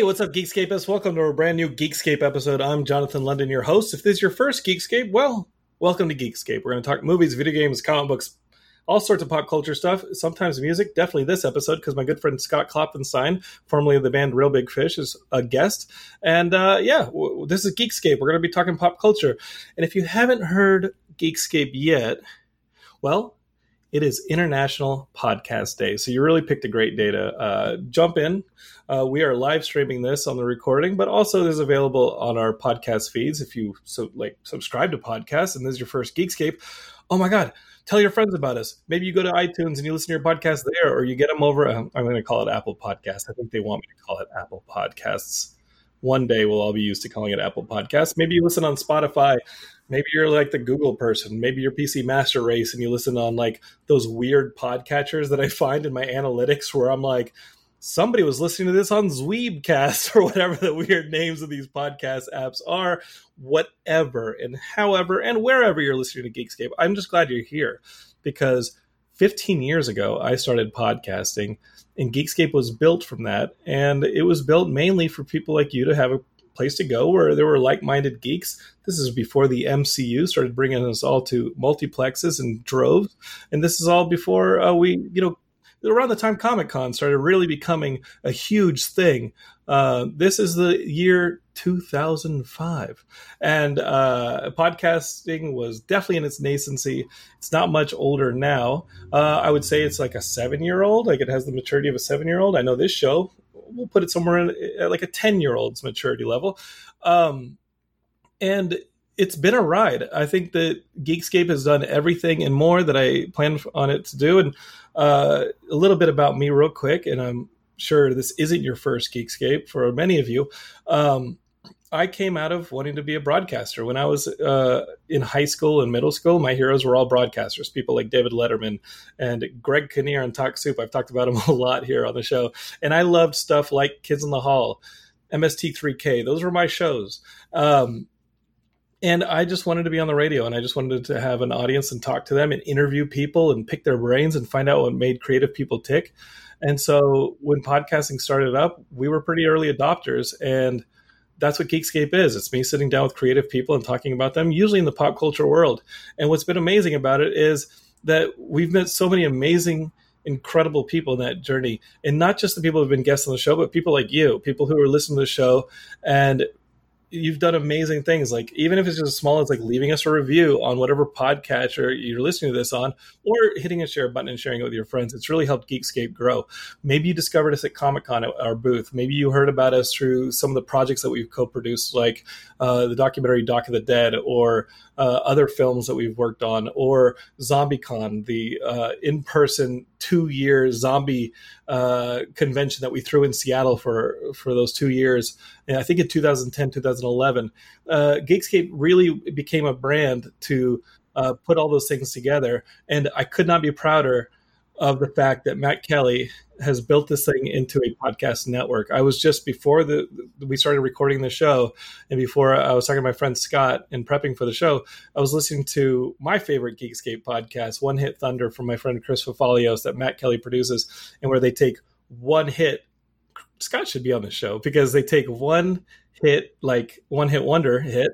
Hey, what's up, Geekscapists? Welcome to a brand new Geekscape episode. I'm Jonathan London, your host. If this is your first Geekscape, well, welcome to Geekscape. We're going to talk movies, video games, comic books, all sorts of pop culture stuff, sometimes music. Definitely this episode, because my good friend Scott Klopfenstein, formerly of the band Real Big Fish, is a guest. And uh, yeah, w- this is Geekscape. We're going to be talking pop culture. And if you haven't heard Geekscape yet, well, it is International Podcast Day. So you really picked a great day to uh, jump in. Uh, we are live streaming this on the recording, but also this is available on our podcast feeds. If you so like subscribe to podcasts and this is your first Geekscape, oh my god, tell your friends about us. Maybe you go to iTunes and you listen to your podcast there, or you get them over. um, I'm going to call it Apple Podcasts. I think they want me to call it Apple Podcasts. One day we'll all be used to calling it Apple Podcasts. Maybe you listen on Spotify. Maybe you're like the Google person. Maybe you're PC Master Race and you listen on like those weird podcatchers that I find in my analytics where I'm like, somebody was listening to this on Zweebcast or whatever the weird names of these podcast apps are, whatever and however and wherever you're listening to Geekscape. I'm just glad you're here because 15 years ago I started podcasting and Geekscape was built from that. And it was built mainly for people like you to have a place to go where there were like-minded geeks. This is before the MCU started bringing us all to multiplexes and droves, and this is all before uh, we, you know, around the time Comic Con started really becoming a huge thing. Uh, this is the year 2005, and uh, podcasting was definitely in its nascency. It's not much older now. Uh, I would say it's like a seven-year-old. Like it has the maturity of a seven-year-old. I know this show. We'll put it somewhere in at like a ten-year-old's maturity level. Um, and it's been a ride. I think that Geekscape has done everything and more that I planned on it to do. And uh, a little bit about me, real quick, and I'm sure this isn't your first Geekscape for many of you. Um, I came out of wanting to be a broadcaster. When I was uh, in high school and middle school, my heroes were all broadcasters, people like David Letterman and Greg Kinnear on Talk Soup. I've talked about him a lot here on the show. And I loved stuff like Kids in the Hall, MST3K. Those were my shows. Um, and I just wanted to be on the radio and I just wanted to have an audience and talk to them and interview people and pick their brains and find out what made creative people tick. And so when podcasting started up, we were pretty early adopters and that's what Geekscape is. It's me sitting down with creative people and talking about them, usually in the pop culture world. And what's been amazing about it is that we've met so many amazing incredible people in that journey and not just the people who've been guests on the show but people like you people who are listening to the show and you've done amazing things. Like even if it's just as small as like leaving us a review on whatever podcatcher you're listening to this on, or hitting a share button and sharing it with your friends. It's really helped Geekscape grow. Maybe you discovered us at Comic Con at our booth. Maybe you heard about us through some of the projects that we've co-produced, like uh, the documentary Doc of the Dead, or uh, other films that we've worked on, or ZombieCon, the uh, in-person two-year zombie uh, convention that we threw in Seattle for for those two years. And I think in 2010, 2011, uh, Geekscape really became a brand to uh, put all those things together. And I could not be prouder of the fact that Matt Kelly has built this thing into a podcast network. I was just before the we started recording the show, and before I was talking to my friend Scott and prepping for the show, I was listening to my favorite Geekscape podcast, One Hit Thunder, from my friend Chris Fafalios that Matt Kelly produces, and where they take one hit. Scott should be on the show because they take one hit, like one hit wonder hit,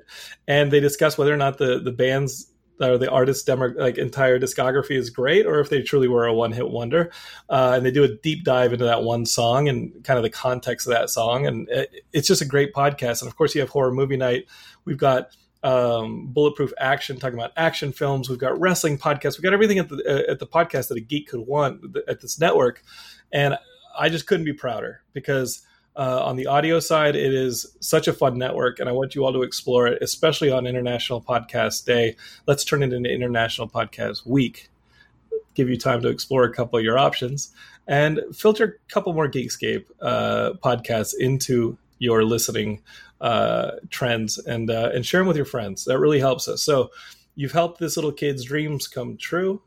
and they discuss whether or not the the band's or the artist's demo, like entire discography is great, or if they truly were a one hit wonder. Uh, and they do a deep dive into that one song and kind of the context of that song, and it, it's just a great podcast. And of course, you have horror movie night. We've got um, bulletproof action talking about action films. We've got wrestling podcasts. We've got everything at the uh, at the podcast that a geek could want at this network, and I just couldn't be prouder because uh, on the audio side, it is such a fun network, and I want you all to explore it, especially on International Podcast Day. Let's turn it into International Podcast Week. Give you time to explore a couple of your options and filter a couple more Geekscape uh, podcasts into your listening uh, trends and uh, and share them with your friends. That really helps us. So you've helped this little kid's dreams come true.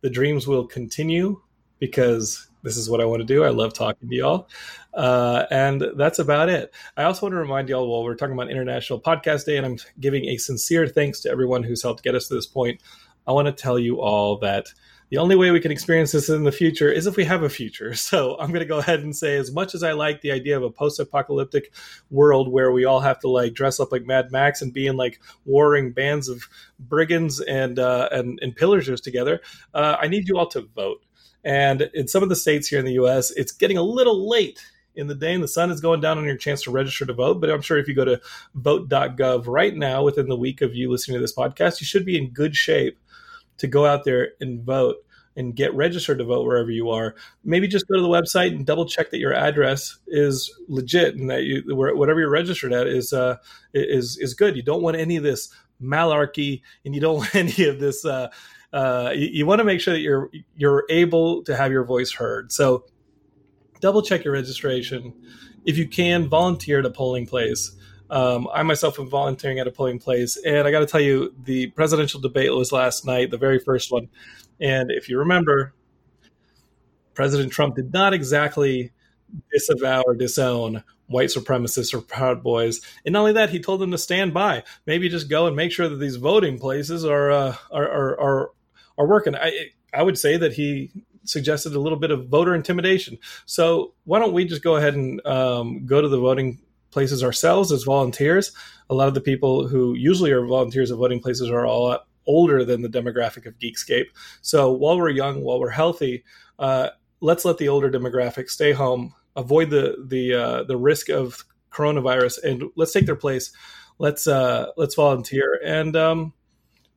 The dreams will continue because this is what I want to do. I love talking to y'all. Uh, and that's about it. I also want to remind y'all while we're talking about International Podcast Day, and I'm giving a sincere thanks to everyone who's helped get us to this point. I want to tell you all that the only way we can experience this in the future is if we have a future. So I'm going to go ahead and say, as much as I like the idea of a post-apocalyptic world where we all have to like dress up like Mad Max and be in like warring bands of brigands and uh, and, and pillagers together, uh, I need you all to vote. And in some of the states here in the U.S., it's getting a little late in the day and the sun is going down on your chance to register to vote. But I'm sure if you go to vote.gov right now within the week of you listening to this podcast, you should be in good shape to go out there and vote and get registered to vote wherever you are. Maybe just go to the website and double check that your address is legit and that you whatever you're registered at is uh, is is good. You don't want any of this malarkey, and you don't want any of this. Uh, uh, you, you want to make sure that you're you're able to have your voice heard. So double check your registration. If you can, volunteer at a polling place. Um, I myself am volunteering at a polling place, and I got to tell you, the presidential debate was last night, the very first one. And if you remember, President Trump did not exactly disavow or disown white supremacists or Proud Boys. And not only that, he told them to stand by. Maybe just go and make sure that these voting places are uh, are, are, are are working. I I would say that he suggested a little bit of voter intimidation. So why don't we just go ahead and um, go to the voting places ourselves as volunteers? A lot of the people who usually are volunteers at voting places are all older than the demographic of Geekscape. So while we're young, while we're healthy, uh, let's let the older demographic stay home, avoid the the uh, the risk of coronavirus, and let's take their place. Let's uh, let's volunteer and um,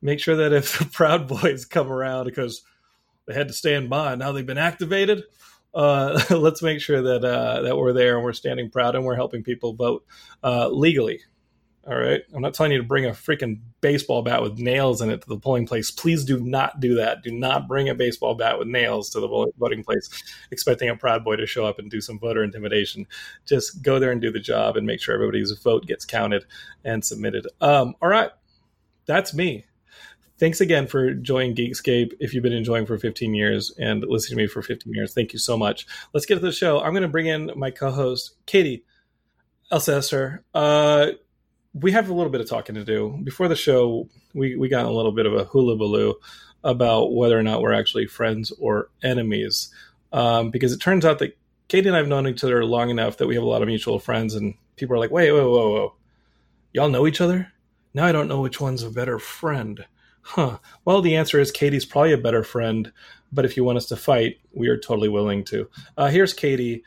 make sure that if the Proud Boys come around because they had to stand by, now they've been activated. Uh, let's make sure that uh, that we're there and we're standing proud and we're helping people vote uh, legally. All right. I'm not telling you to bring a freaking baseball bat with nails in it to the polling place. Please do not do that. Do not bring a baseball bat with nails to the voting place, expecting a proud boy to show up and do some voter intimidation. Just go there and do the job and make sure everybody's vote gets counted and submitted. Um, all right. That's me thanks again for joining Geekscape. If you've been enjoying for 15 years and listening to me for 15 years, thank you so much. Let's get to the show. I'm going to bring in my co-host, Katie Elsesser. Uh, we have a little bit of talking to do. Before the show, we, we got a little bit of a hullabaloo about whether or not we're actually friends or enemies. Um, because it turns out that Katie and I have known each other long enough that we have a lot of mutual friends, and people are like, wait, whoa, whoa, whoa. Y'all know each other? Now I don't know which one's a better friend. Huh. Well, the answer is Katie's probably a better friend, but if you want us to fight, we are totally willing to. Uh, here's Katie.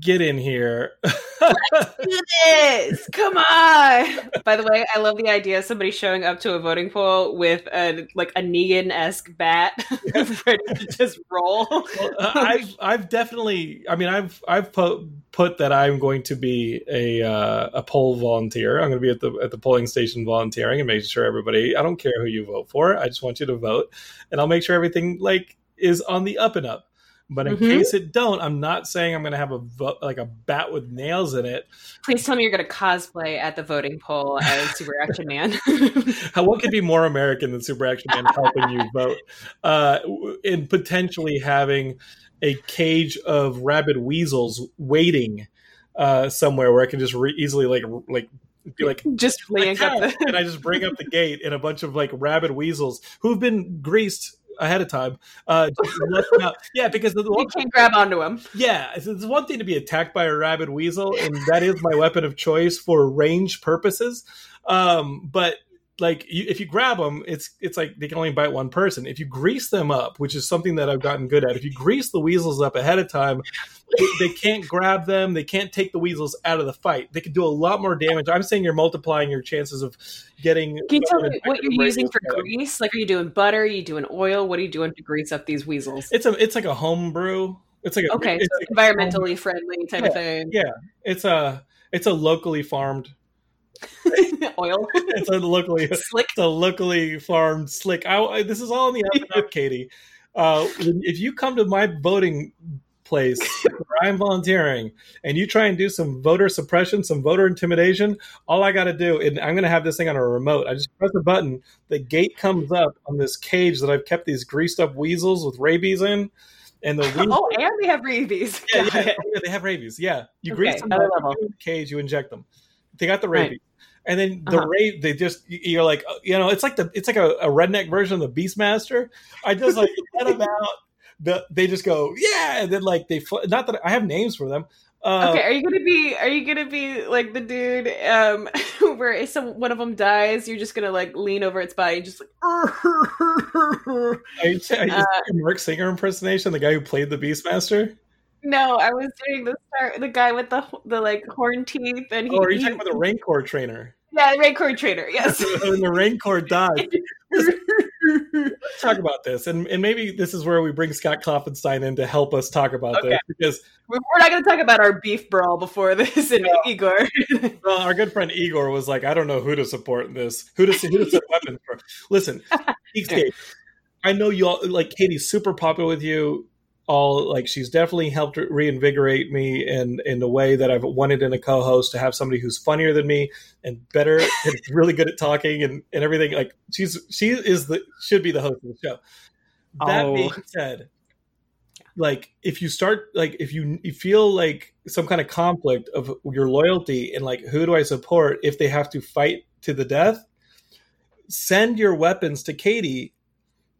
Get in here. do this. Come on. By the way, I love the idea of somebody showing up to a voting poll with a like a Negan esque bat ready to just roll. Well, uh, I've I've definitely. I mean, I've I've put put that I'm going to be a uh, a poll volunteer. I'm going to be at the at the polling station volunteering and making sure everybody. I don't care who you vote for. I just want you to vote, and I'll make sure everything like is on the up and up. But in Mhm. case it don't, I'm not saying I'm going to have a vote like a bat with nails in it. Please tell me you're going to cosplay at the voting poll as Super Action Man. How what could be more American than Super Action Man helping you vote? Uh, in potentially having a cage of rabid weasels waiting uh, somewhere where I can just re- easily like like be like. just up the. and I just bring up the gate and a bunch of like rabid weasels who've been greased ahead of time. Uh, just let them out. Yeah, because the You can't grab onto him. yeah, it's, it's one thing to be attacked by a rabid weasel, and that is my weapon of choice for range purposes. Um, but like, you, if you grab them, it's it's like they can only bite one person. If you grease them up, which is something that I've gotten good at, if you grease the weasels up ahead of time, they, they can't grab them. They can't take the weasels out of the fight. They can do a lot more damage. I'm saying you're multiplying your chances of getting. Can you tell me what you're using for rabies. grease? Like, are you doing butter? Are you doing oil? What are you doing to grease up these weasels? It's a it's like a home brew. It's like a, Okay, It's so like environmentally friendly type of thing. Yeah. it's a it's a locally farmed. oil, It's a locally slick. it's a locally farmed slick. I, I- this is all in the up up, Katie. Uh, if you come to my voting place where I'm volunteering and you try and do some voter suppression, some voter intimidation, all I got to do, and I'm going to have this thing on a remote. I just press a button, the gate comes up on this cage that I've kept these greased up weasels with rabies in, and the weasels, Oh, and they have rabies. yeah, yeah, yeah, they have rabies. Yeah, you Okay, grease them up, you level. put them in the cage, you inject them. They got the Right. rabies, and then the Uh-huh. they just you're like uh, you know it's like the it's like a, a redneck version of the Beastmaster. I just like let them out. The, they just go yeah, and then like they fl- not that I have names for them. Uh, okay, are you gonna be? Are you gonna be like the dude um, where if some one of them dies, you're just gonna like lean over its body, and just like. Are you, are you Uh, Marc Singer impersonation, the guy who played the Beastmaster? No, I was doing the star, the guy with the the like horn teeth, and he. Oh, are you he- talking about the Rancor trainer? Yeah, the Rancor Trader. Yes. when the Rancor died. Let's talk about this, and and maybe this is where we bring Scott Klopfenstein in to help us talk about Okay. this because We're not going to talk about our beef brawl before this, and Igor. well, our good friend Igor was like, I don't know who to support in this, who to who to set weapons for. Listen, Geekscape, I know you all like Katie's super popular with you. All like she's definitely helped reinvigorate me in in a way that I've wanted in a co-host to have somebody who's funnier than me and better and really good at talking and, and everything. Like she's she is the should be the host of the show. That Oh. being said, like if you start like if you you feel like some kind of conflict of your loyalty and like who do I support if they have to fight to the death, send your weapons to Katie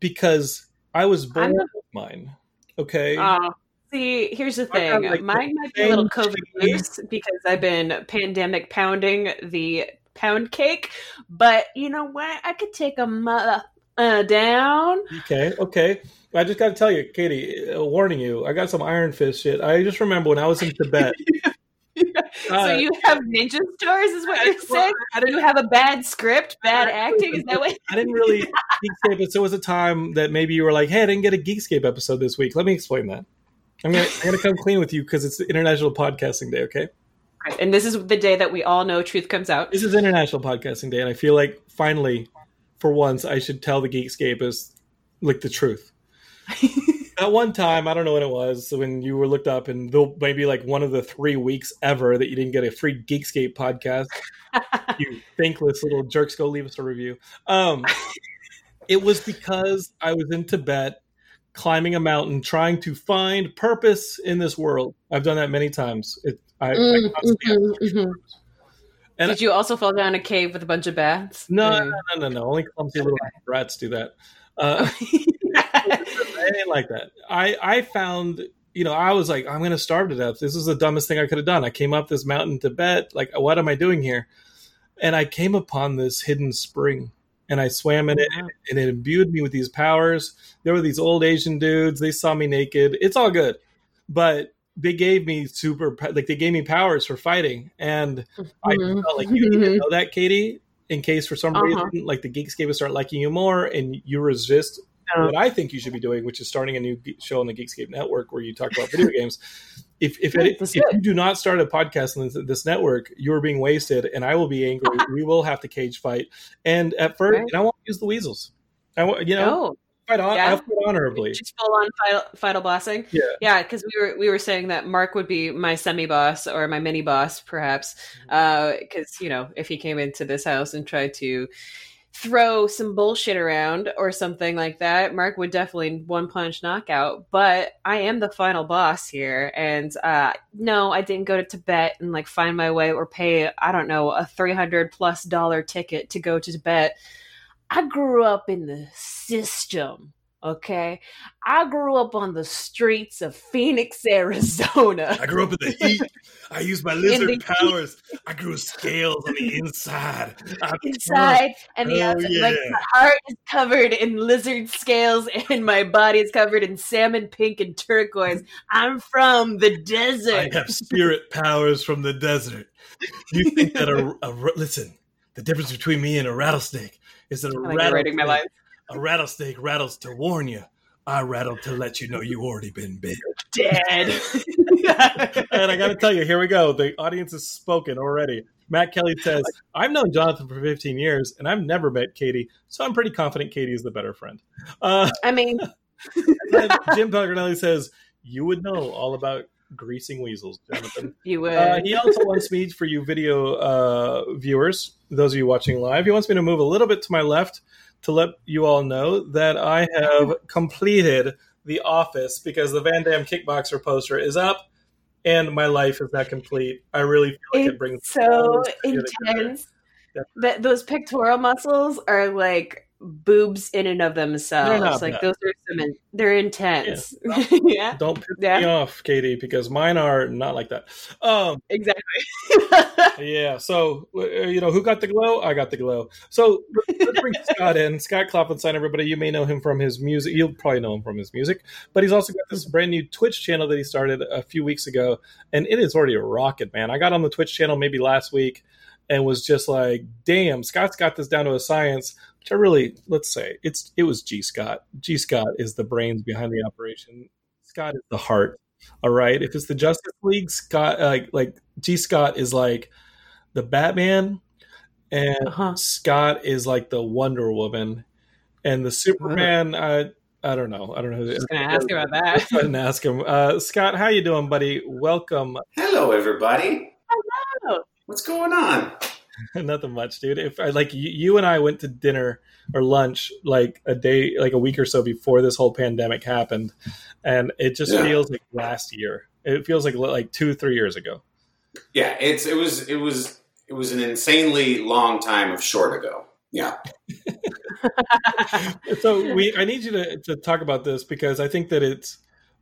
because I was born with mine. Okay. Uh, see, here's the thing. like, Mine might be a little COVID loose because I've been pandemic pounding the pound cake, but you know what? I could take a mother uh, down. Okay, okay. I just got to tell you, Katie, uh, warning you, I got some Iron Fist shit. I just remember when I was in Tibet. so Uh, you have ninja stars, is what I- you're well, saying? I You have a bad script, bad acting. Is that what? I didn't really Geekscape, but there was a time that maybe you were like, hey, I didn't get a Geekscape episode this week. Let me explain that. I'm gonna, I'm gonna come clean with you because it's International Podcasting Day. Okay, Right, And this is the day that we all know truth comes out. this is International Podcasting Day, and I feel like finally, for once, I should tell the Geekscape is like the truth. At one time, I don't know when it was, when you were looked up, and maybe like one of the three weeks ever that you didn't get a free Geekscape podcast. you thankless little jerks, go leave us a review. Um, it was because I was in Tibet climbing a mountain trying to find purpose in this world. I've done that many times. It, I, I Mm, have mhm, mm-hmm. And- Did you also fall down a cave with a bunch of bats? No, no, no, no, no. Only clumsy little rats do that. Uh, I didn't like that. I I found you know I was like I'm gonna starve to death. This is the dumbest thing I could have done. I came up this mountain in Tibet. Like what am I doing here? And I came upon this hidden spring, and I swam in it, and it imbued me with these powers. There were these old Asian dudes. They saw me naked. It's all good, but they gave me super like they gave me powers for fighting, and I Mhm. felt like you didn't know that, Katie. In case for some Uh-huh. reason, like the geeks gave us start liking you more, and you resist No. what I think you should be doing, which is starting a new show on the Geekscape network where you talk about video games. If if, it, if you do not start a podcast on this, this network, you are being wasted, and I will be angry. we will have to cage fight, and at first, Right. and I won't use the weasels. I want you know Oh, fight on, Yeah? Honorably. just full on final, final bossing. Yeah. yeah, because we were we were saying that Mark would be my semi boss or my mini boss, perhaps, Mm-hmm. because you know if he came into this house and tried to throw some bullshit around or something like that, Mark would definitely one punch knockout. But I am the final boss here, and uh, no, I didn't go to Tibet and like find my way or pay I don't know a three hundred plus dollar ticket to go to Tibet. I grew up in the system. Okay. I grew up on the streets of Phoenix, Arizona. I grew up in the heat. I used my lizard the heat. powers. I grew scales on the inside. I'm Inside and the Oh, outside. Like my heart is covered in lizard scales and my body is covered in salmon pink and turquoise. I'm from the desert. I have spirit powers from the desert. You think that a, a listen? The difference between me and a rattlesnake is that a I think you're writing my rattlesnake, life. A rattlesnake rattles to warn you. I rattle to let you know you already been bit. Dead. And I got to tell you, here we go. The audience has spoken already. Matt Kelly says, "I've known Jonathan for 15 years, and I've never met Katie, so I'm pretty confident Katie is the better friend." Uh, I mean, Jim Pellegrino says, "You would know all about greasing weasels, Jonathan." you would. Uh, he also wants me for you video uh, viewers, those of you watching live, he wants me to move a little bit to my left to let you all know that I have completed The Office because the Van Damme Kickboxer poster is up and my life is not complete. I really feel like it brings so all this together. intense. That those pectoral muscles are like boobs in and of themselves. Like bad. those are some. In, they're intense. Yeah, Don't piss Yeah. me off, Katie, because mine are not like that. Um, exactly. Yeah. So, uh, you know, who got the glow? I got the glow. So let's bring Scott in. Scott Klopfenstein, everybody. You may know him from his music. You'll probably know him from his music, but he's also got this brand new Twitch channel that he started a few weeks ago, and it is already a rocket, man. I got on the Twitch channel maybe last week and was just like, damn, Scott's got this down to a science. Which I really, let's say, it's it was G Scott. G Scott is the brains behind the operation. Scott is the heart. All right. If it's the Justice League, Scott, uh, like G Scott is like the Batman, and Uh-huh. Scott is like the Wonder Woman, and the Superman. I I don't know. I don't know. who Just gonna ask you about that. I didn't ask him. Uh, Scott, how you doing, buddy? Welcome. Hello, everybody. Hello. What's going on? Nothing much, dude. If I like you, you and I went to dinner or lunch like a day, like a week or so before this whole pandemic happened, and it just Yeah. feels like last year. It feels like like two, three years ago. Yeah, it's it was it was it was an insanely long time of short ago. Yeah. so we i need you to, to talk about this because i think that it's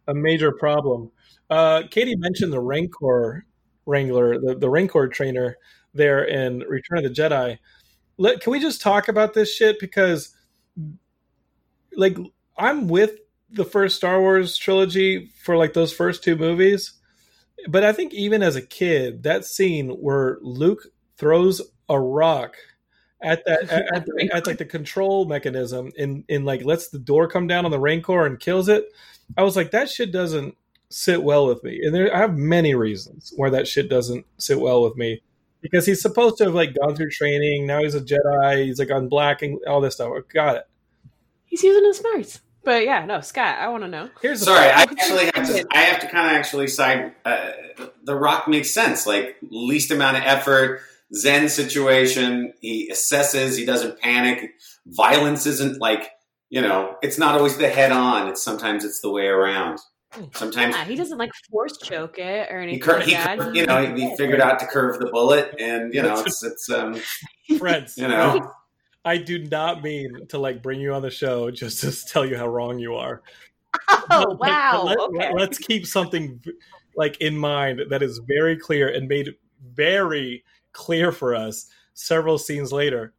a major problem uh, katie mentioned the rancor wrangler the, the rancor trainer there in return of the jedi. Let, can we just talk about this shit? Because like i'm with the first star wars trilogy for like those first two movies but i think even as a kid that scene where luke throws a rock at that at, at, the, at like the control mechanism and in like lets the door come down on the rancor and kills it i was like that shit doesn't sit well with me and there i have many reasons where that shit doesn't sit well with me because he's supposed to have like gone through training now he's a jedi he's like on black and all this stuff got it He's using his smarts. But yeah, no, Scott, I want to know. here's Sorry, I actually have to. I have to kind of actually side. Uh, the Rock makes sense. Like least amount of effort, Zen situation. He assesses. He doesn't panic. Violence isn't like you know. It's not always the head on. It's sometimes it's the way around. Sometimes Yeah, he doesn't like force choke it or he, anything cur- like he cur- you know he, he figured out to curve the bullet, and you know it's it's um friends you know i do not mean to like bring you on the show just to tell you how wrong you are Oh But- but wow! let, okay. us keep something like in mind that is very clear and made very clear for us several scenes later.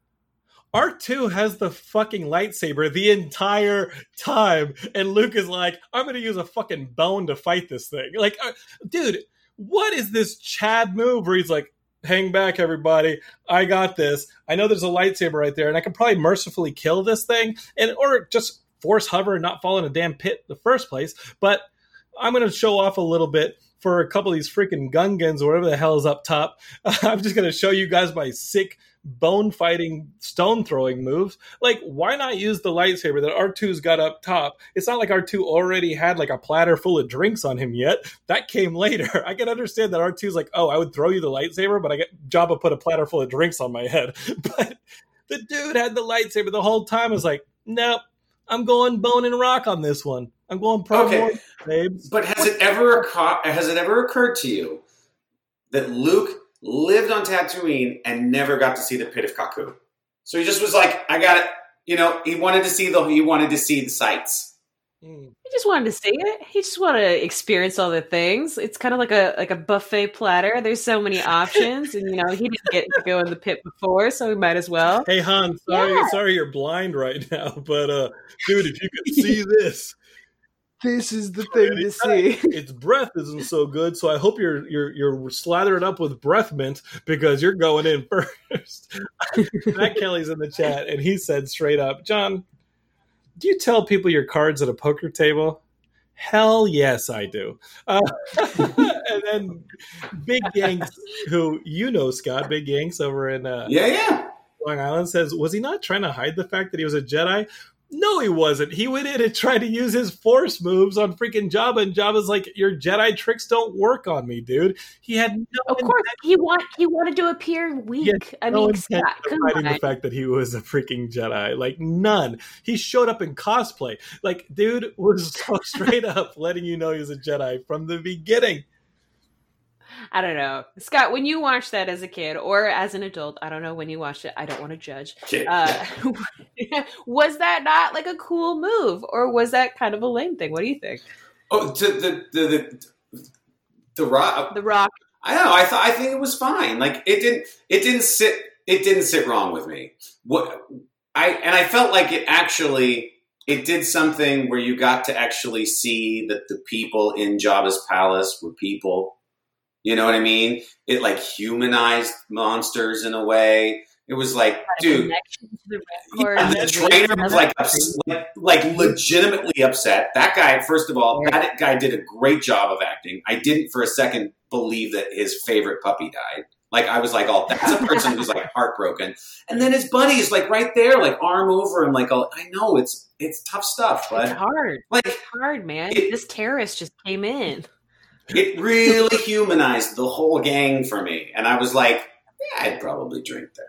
R2 has the fucking lightsaber the entire time, and Luke is like, I'm gonna use a fucking bone to fight this thing. Like, uh, dude, what is this Chad move where he's like, hang back, everybody, I got this. I know there's a lightsaber right there, and I can probably mercifully kill this thing, and or just force hover and not fall in a damn pit in the first place. But I'm gonna show off a little bit for a couple of these freaking Gungans or whatever the hell is up top. I'm just gonna show you guys my sick bone fighting stone throwing moves. Like, why not use the lightsaber that R2's got up top? It's not like R2 already had like a platter full of drinks on him yet. That came later. I can understand that R2's like, oh, I would throw you the lightsaber, but I get Jabba put a platter full of drinks on my head. But the dude had the lightsaber the whole time. I was like, nope, I'm going bone and rock on this one. I'm going pro Okay. Mortis, babes. But has it ever has it ever occurred to you that Luke lived on Tatooine and never got to see the pit of Kaku? So he just was like, I got it. You know, he wanted to see the he wanted to see the sights. Mm. He just wanted to see it. He just wanted to experience all the things. It's kind of like a like a buffet platter. There's so many options, and you know he didn't get to go in the pit before, so he might as well. Hey Han, sorry, Yeah. sorry you're blind right now, but uh, dude, if you could see this, This is the thing to see. its breath isn't so good. So I hope you're you're you're slathering up with breath mint because you're going in first. Matt Kelly's in the chat, and he said straight up, John, do you tell people your cards at a poker table? Hell yes, I do. Uh, and then Big Yanks, who you know, Scott, Big Yanks over in uh, Yeah, yeah. Long Island says, was he not trying to hide the fact that he was a Jedi? No, he wasn't. He went in and tried to use his force moves on freaking Jabba, and Jabba's like, "Your Jedi tricks don't work on me, dude." He had no Of course, he want he wanted to appear weak. I no mean, Scott, hiding the fact that he was a freaking Jedi. Like none. He showed up in cosplay. Like dude was so straight up letting you know he was a Jedi from the beginning. I don't know, Scott. When you watched that as a kid or as an adult, I don't know when you watched it. I don't want to judge. Uh, was that not like a cool move, or was that kind of a lame thing? What do you think? Oh, to the the the the rock. The Rock. I don't know. I thought I think it was fine. Like it didn't it didn't sit it didn't sit wrong with me. What I and I felt like it actually it did something where you got to actually see that the people in Jabba's palace were people. You know what I mean? It like humanized monsters in a way. It was like, dude, the yeah, the trainer was like, ups- like like legitimately upset. That guy, first of all, that guy did a great job of acting. I didn't for a second believe that his favorite puppy died. Like I was like, oh, that's a person who's like heartbroken. And then his buddy is like right there, like arm over him, like oh, I know it's it's tough stuff, It's but hard. like It's hard, man. It- this terrorist just came in. It really humanized the whole gang for me. And I was like, yeah, I'd probably drink there.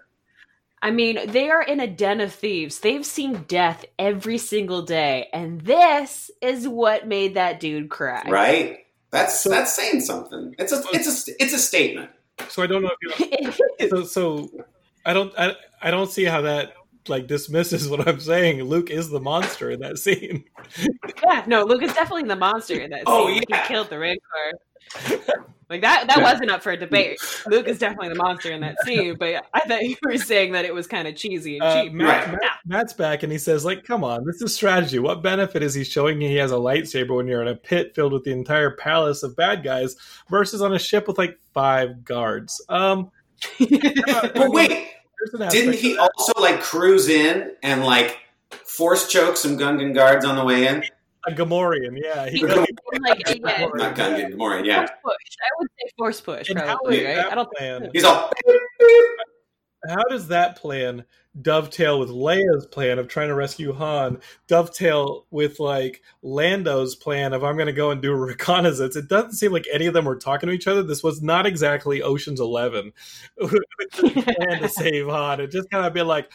I mean, they are in a den of thieves. They've seen death every single day, and this is what made that dude cry. Right? That's So- that's saying something. It's a it's a it's a statement. So I don't know if you so so I don't I, I don't see how that like dismisses what I'm saying. Luke is the monster in that scene. yeah, no, Luke is definitely the monster in that scene. Oh, Like, yeah. He killed the Rancor. Like that that Yeah. wasn't up for a debate. Luke is definitely the monster in that scene, but I thought you were saying that it was kind of cheesy and Uh, cheap. Matt, Right. Matt- Matt's back and he says, like, come on, this is strategy. What benefit is he showing you he has a lightsaber when you're in a pit filled with the entire palace of bad guys versus on a ship with like five guards? Um But wait, there's an aspect Didn't he also like cruise in and like force choke some Gungan guards on the way in? a Gamorrean, yeah. He He- really like, yeah, Not Gungan, Gamorrean, yeah. force push. I would say force push, probably, right? I don't plan- He's all how does that plan dovetail with Leia's plan of trying to rescue Han? Dovetail with like Lando's plan of I'm going to go and do a reconnaissance. It doesn't seem like any of them were talking to each other. This was not exactly Ocean's Eleven plan to save Han. It just kind of been like.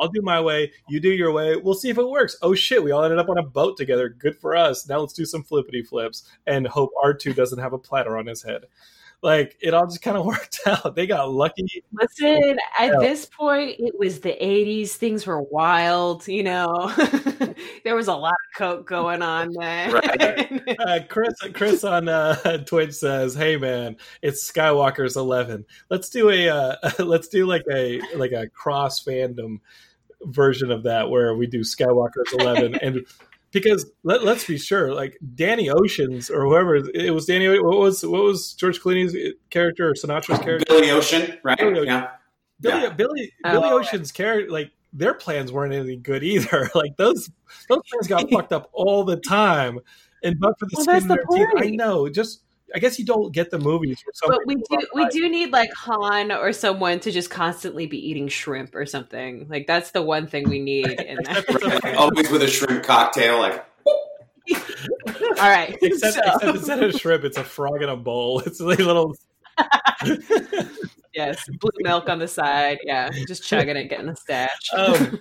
I'll do my way, you do your way. We'll see if it works. Oh shit, we all ended up on a boat together. Good for us. Now let's do some flippity flips and hope R2 doesn't have a platter on his head. Like it all just kind of worked out. They got lucky. Listen, at this point, it was the 80s. Things were wild, you know. there was a lot of coke going on there. Right. Uh, Chris, Chris on uh, Twitch says, "Hey man, it's Skywalker's 11. Let's do a uh, let's do like a like a cross fandom version of that where we do Skywalker's Eleven, and because let, let's be sure, like Danny Ocean's or whoever it was, Danny. What was what was George Clooney's character or Sinatra's character? Billy Ocean, right? Billy Ocean. Yeah. Billy Yeah. Billy, Oh, Billy okay. Ocean's character, like their plans weren't any good either. Like those those plans got fucked up all the time. And but for the Well, skin that's of the their teeth, I know. Just I guess you don't get the movies for some. But we do we do need like Han or someone to just constantly be eating shrimp or something. Like that's the one thing we need in that. Right. Always with a shrimp cocktail, like All right. Except, so- except instead of shrimp, it's a frog in a bowl. It's like a little. yes, blue milk on the side. Yeah, just chugging it, getting a stash. Um,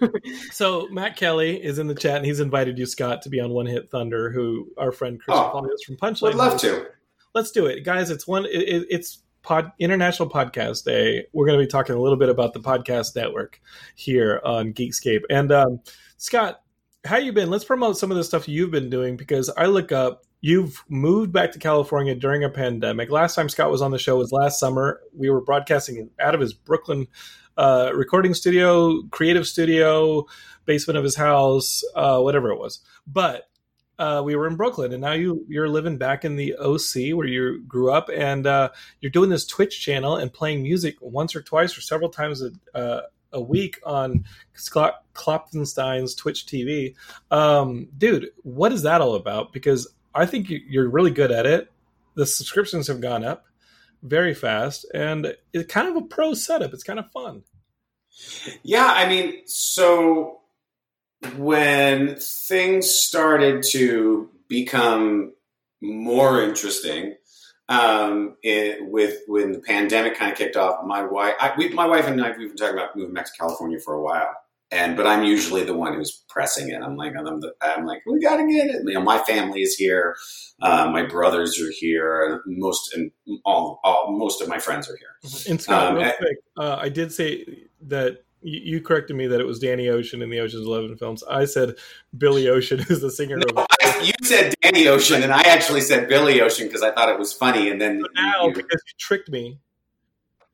so Matt Kelly is in the chat, and he's invited you, Scott, to be on One Hit Thunder, who our friend Chris Oh. follows from Punchline. would love to. Let's do it, guys. It's one. It, it- it's pod International Podcast Day. We're going to be talking a little bit about the podcast network here on Geekscape. And um, Scott, how you been? Let's promote some of the stuff you've been doing because I look up. You've moved back to California during a pandemic. Last time Scott was on the show was last summer. We were broadcasting out of his Brooklyn uh, recording studio, creative studio, basement of his house, uh, whatever it was. But uh, we were in Brooklyn, and now you you're living back in the OC where you grew up, and uh, you're doing this Twitch channel and playing music once or twice or several times a uh, a week on Klopfenstein's Twitch TV. Um, dude, what is that all about? Because I think you- you're really good at it. The subscriptions have gone up very fast, and it's kind of a pro setup. It's kind of fun. Yeah, I mean, so when things started to become more interesting, um, it, with when the pandemic kind of kicked off, my wife, I, we, my wife and I, we've been talking about moving back to California for a while, and but I'm usually the one who's pressing it. I'm like, I'm, the, I'm like, we got to get it. You know, my family is here, uh, my brothers are here, and most and all, all most of my friends are here. And Scott, Um, real I- quick, uh, I did say that you, corrected me that it was Danny Ocean in the Ocean's Eleven films. I said Billy Ocean, is the singer of. I, you said Danny Ocean, and I actually said Billy Ocean because I thought it was funny. And then But now, you- because you tricked me,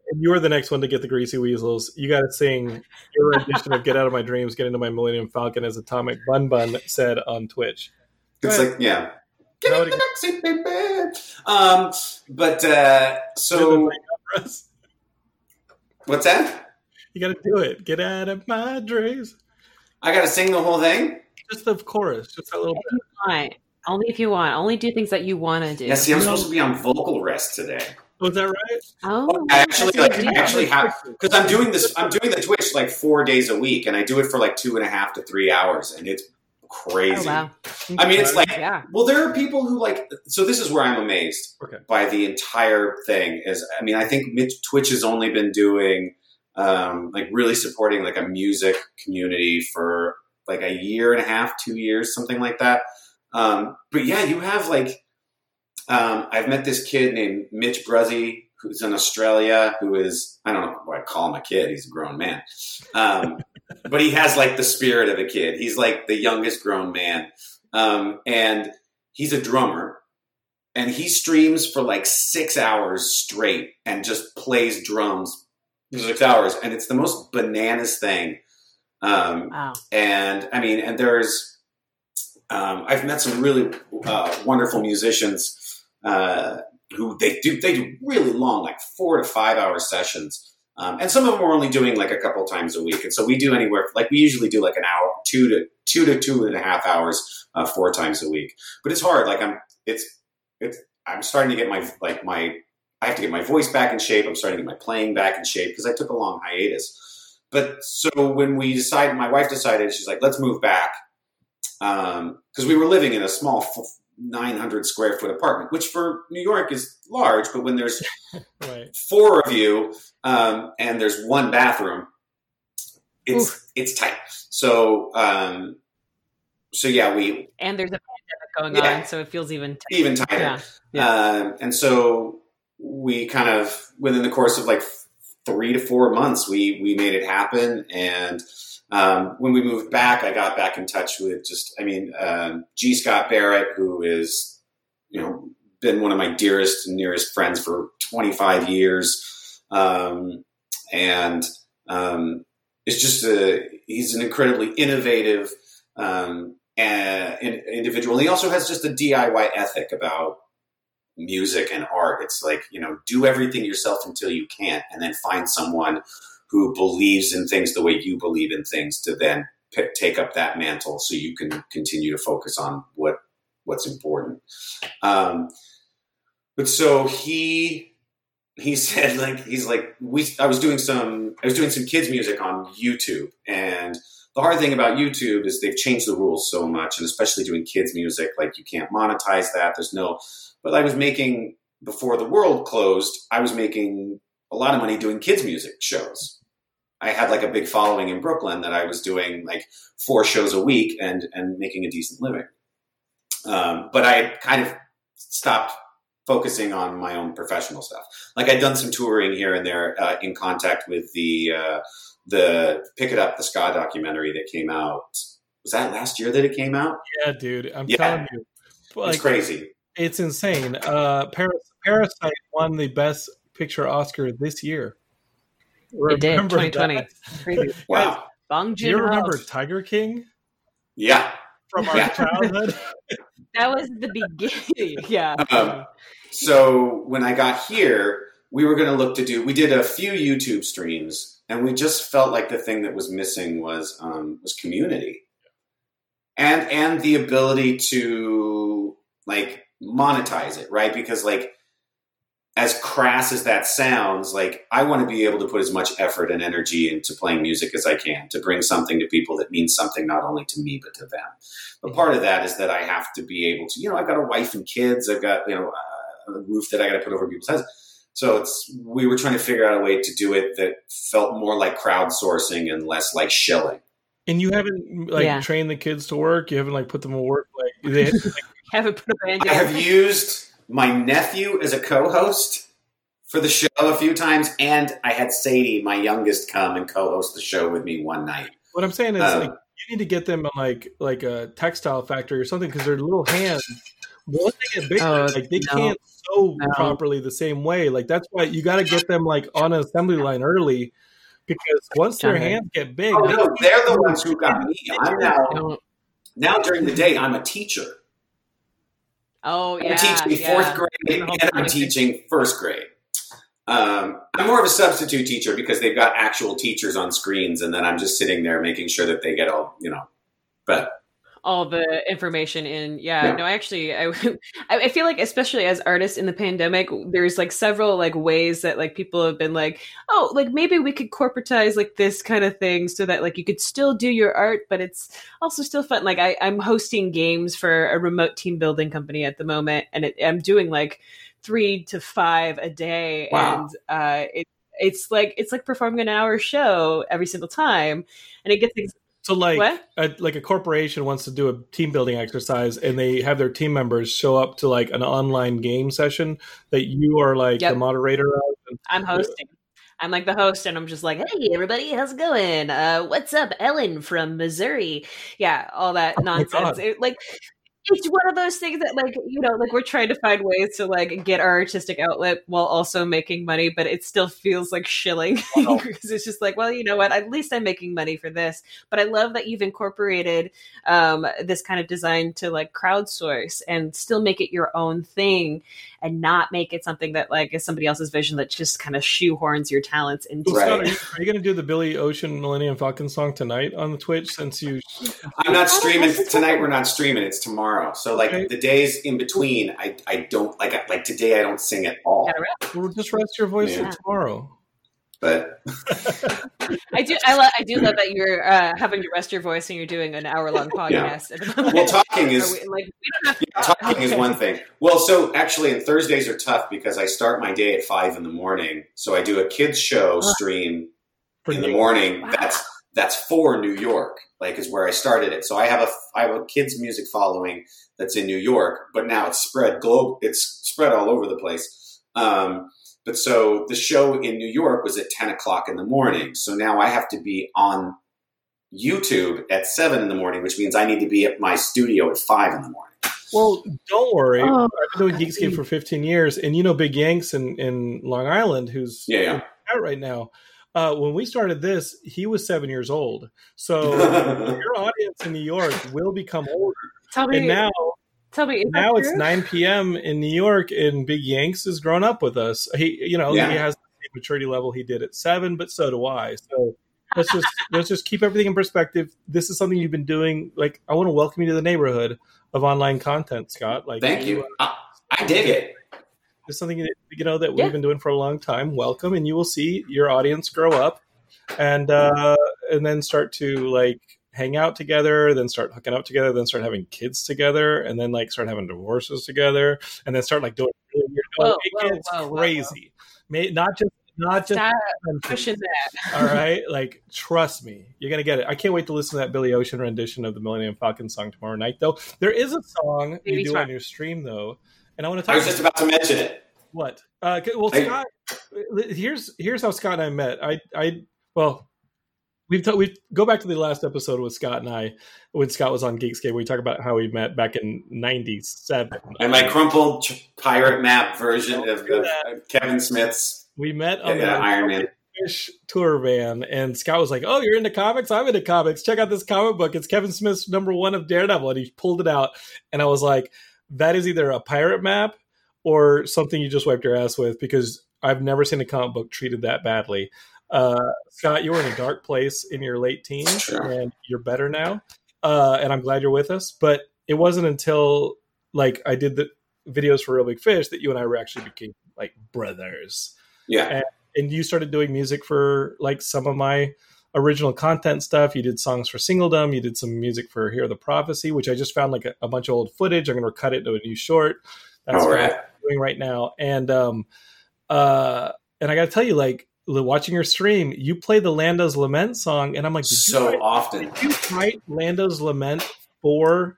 and you were the next one to get the Greasy Weasels, you got to sing your rendition of "Get Out of My Dreams, Get Into My Millennium Falcon" as Atomic Bun Bun said on Twitch. it's like, yeah. Get in the backseat, baby. Um, but uh, so what's that? You got to do it. Get out of my dreams. I got to sing the whole thing. Just the chorus, just that little bit. you want. Only if you want. Only do things that you want to do. Yeah, see, I'm supposed to be on vocal rest today. Oh, Was that right? Oh, oh I actually like. I actually have because I'm doing this. I'm doing the Twitch like four days a week, and I do it for like two and a half to three hours, and it's crazy. Oh, wow. I mean, it's like Yeah. Well, there are people who like. So this is where I'm amazed Okay. by the entire thing. Is I mean, I think Twitch has only been doing um, like really supporting like a music community for like a year and a half, two years, something like that. Um, but yeah, you have like um, I've met this kid named Mitch Bruzzy who's in Australia who is I don't know what I call him a kid. He's a grown man. Um, but he has like the spirit of a kid. He's like the youngest grown man. Um, and he's a drummer and he streams for like six hours straight and just plays drums six hours. And it's the most bananas thing. Um, Wow. and I mean, and there's, um, I've met some really uh, wonderful musicians uh, who they do they do really long, like four to five hour sessions, um, and some of them are only doing like a couple times a week. And so we do anywhere like we usually do like an hour, two to two to two and a half hours, uh, four times a week. But it's hard. Like I'm, it's it's I'm starting to get my like my I have to get my voice back in shape. I'm starting to get my playing back in shape because I took a long hiatus. But so when we decided, my wife decided, she's like, let's move back. Because we were living in a small 900 square foot apartment, which for New York is large, but when there's Right. four of you um, and there's one bathroom, it's it's tight. So um, so yeah, we And there's a pandemic going Yeah. on, so it feels even even tighter. Yeah. Yeah. Um, and so we kind of within the course of like three to four months, we we made it happen. And um, when we moved back, I got back in touch with just I mean um, G. Scott Barrett, who is you know been one of my dearest and nearest friends for 25 years, um, and um, is just a he's an incredibly innovative um, individual. And he also has just a DIY ethic about music and art. It's like you know, do everything yourself until you can't, and then find someone who believes in things the way you believe in things to then pick, take up that mantle, so you can continue to focus on what what's important. Um, but so he he said like he's like we I was doing some I was doing some kids music on YouTube and the hard thing about YouTube is they've changed the rules so much and especially doing kids music like you can't monetize that there's no but I was making before the world closed I was making a lot of money doing kids music shows I had like a big following in Brooklyn that I was doing like four shows a week and and making a decent living um, but I kind of stopped focusing on my own professional stuff. Like I'd done some touring here and there uh, in contact with the uh, the Pick It Up the Ska documentary that came out. Was that last year that it came out? Yeah, dude. I'm Yeah. telling you. Like, it's crazy. It's insane. Uh, Paras- Parasite won the Best Picture Oscar this year. It did. Remember 2020. that? Crazy. Wow. Bong Do you Joon-ho. remember Tiger King Yeah. from our Yeah. childhood? That was the beginning. yeah. Um, so when I got here, we were going to look to do. We did a few YouTube streams, and we just felt like the thing that was missing was um, was community, and and the ability to like monetize it, right? Because like as crass as that sounds, like I want to be able to put as much effort and energy into playing music as I can to bring something to people that means something not only to me but to them. But part of that is that I have to be able to, you know, I've got a wife and kids, I've got you know uh, a roof that I got to put over people's heads. So it's we were trying to figure out a way to do it that felt more like crowdsourcing and less like shilling. And you haven't like Yeah. trained the kids to work. You haven't like put them to work. Like they, Haven't put a band I have used my nephew as a co-host for the show a few times, and I had Sadie, my youngest, come and co-host the show with me one night. what I'm saying is Um, like you need to get them in like like a textile factory or something because their little hands. Once they get bigger, Oh, like they no. can't sew No. properly the same way. Like that's why you got to get them like on an assembly line early because once their hands get big, Oh they no, they're the ones who got me. I'm now now during the day. I'm a teacher. Oh yeah. I'm teaching yeah. fourth grade and I'm teaching first grade. Um, I'm more of a substitute teacher because they've got actual teachers on screens, and then I'm just sitting there making sure that they get all you know. But all the information in. Yeah, no actually I, I I feel like especially as artists in the pandemic there's like several like ways that like people have been like oh like maybe we could corporatize like this kind of thing so that like you could still do your art but it's also still fun. Like I, i'm hosting games for a remote team building company at the moment and it, i'm doing like three to five a day Wow. and uh it, it's like it's like performing an hour show every single time and it gets ex- So like a, like a corporation wants to do a team building exercise and they have their team members show up to like an online game session that you are like Yep. the moderator of. I'm hosting. I'm like the host, and I'm just like, "Hey, everybody, how's it going? Uh, what's up, Ellen from Missouri? Yeah, all that Oh nonsense. It, like, it's one of those things that, like, you know, like we're trying to find ways to like get our artistic outlet while also making money, but it still feels like shilling because it's just like, well, you know what? At least I'm making money for this. But I love that you've incorporated um, this kind of design to like crowdsource and still make it your own thing and not make it something that like is somebody else's vision that just kind of shoehorns your talents into Right. Scott, are you, are you going to do the Billy Ocean Millennium Falcon song tonight on the Twitch? Since you, I'm not streaming tonight. We're not streaming. It's tomorrow. So like Okay. the days in between, I I don't like like today. I don't sing at all. Gotta rap. we'll just rest your voice Yeah. tomorrow. But I do. I, lo- I do love that you're uh, having to rest your voice and you're doing an hour long podcast. At the well, talking is we- like we don't have to Yeah, talking is one thing. Well, so actually, and Thursdays are tough because I start my day at five in the morning. So I do a kids show stream For in the morning. Wow. That's that's for New York, like is where I started it. So I have a I have a kids music following that's in New York, but now it's spread globe. It's spread all over the place. Um, but so the show in New York was at ten o'clock in the morning. So now I have to be on YouTube at seven in the morning, which means I need to be at my studio at five in the morning. Well, don't worry. Oh, I've been doing Geekscape for 15 years, and you know Big Yanks in, in Long Island, who's Yeah, yeah. out right now. Uh, when we started this, he was seven years old. So your audience in New York will become older. Tell me And now, tell me now it's true? 9 p.m. in New York, and Big Yanks has grown up with us. He, you know, Yeah. he has the same maturity level he did at seven, but so do I. So let's just let's just keep everything in perspective. This is something you've been doing. Like, I want to welcome you to the neighborhood of online content, Scott. Like, Thank you. I, I dig it. It's something that you know that Yeah. we've been doing for a long time. Welcome, and you will see your audience grow up, and uh, and then start to like hang out together, then start hooking up together, then start having kids together, and then like start having divorces together, and then start like doing really weird. Whoa, it whoa, gets whoa, whoa, crazy. May, not just not just Stop pushing that. all right, like trust me, you're gonna get it. I can't wait to listen to that Billy Ocean rendition of the Millennium Falcon song tomorrow night. Though there is a song you do Shark. on your stream though, and I want to talk. I was just about to mention it. What? Uh, c- well, I- Scott, here's here's how Scott and I met. I I well, we've t- we go back to the last episode with Scott and I when Scott was on Geekscape. We talk about how we met back in '97. And my crumpled pirate map version of, of. Kevin Smith's We met yeah, on uh, the Iron Man. Fish tour van, and Scott was like, "Oh, you're into comics? I'm into comics. Check out this comic book. It's Kevin Smith's number one of Daredevil." And he pulled it out, and I was like, "That is either a pirate map or something you just wiped your ass with," because I've never seen a comic book treated that badly. Uh, Scott, you were in a dark place in your late teens, Sure. and you're better now. Uh, and I'm glad you're with us. But it wasn't until like I did the videos for Real Big Fish that you and I were actually became like brothers Yeah. and you started doing music for like some of my original content stuff. You did songs for Singledom. You did some music for Hear the Prophecy, which I just found like a, a bunch of old footage. I'm going to cut it into a new short. That's All what right. I'm doing right now. And um, uh, and I got to tell you, like li- watching your stream, you play the Lando's Lament song, and I'm like, did So write- often. did you write Lando's Lament for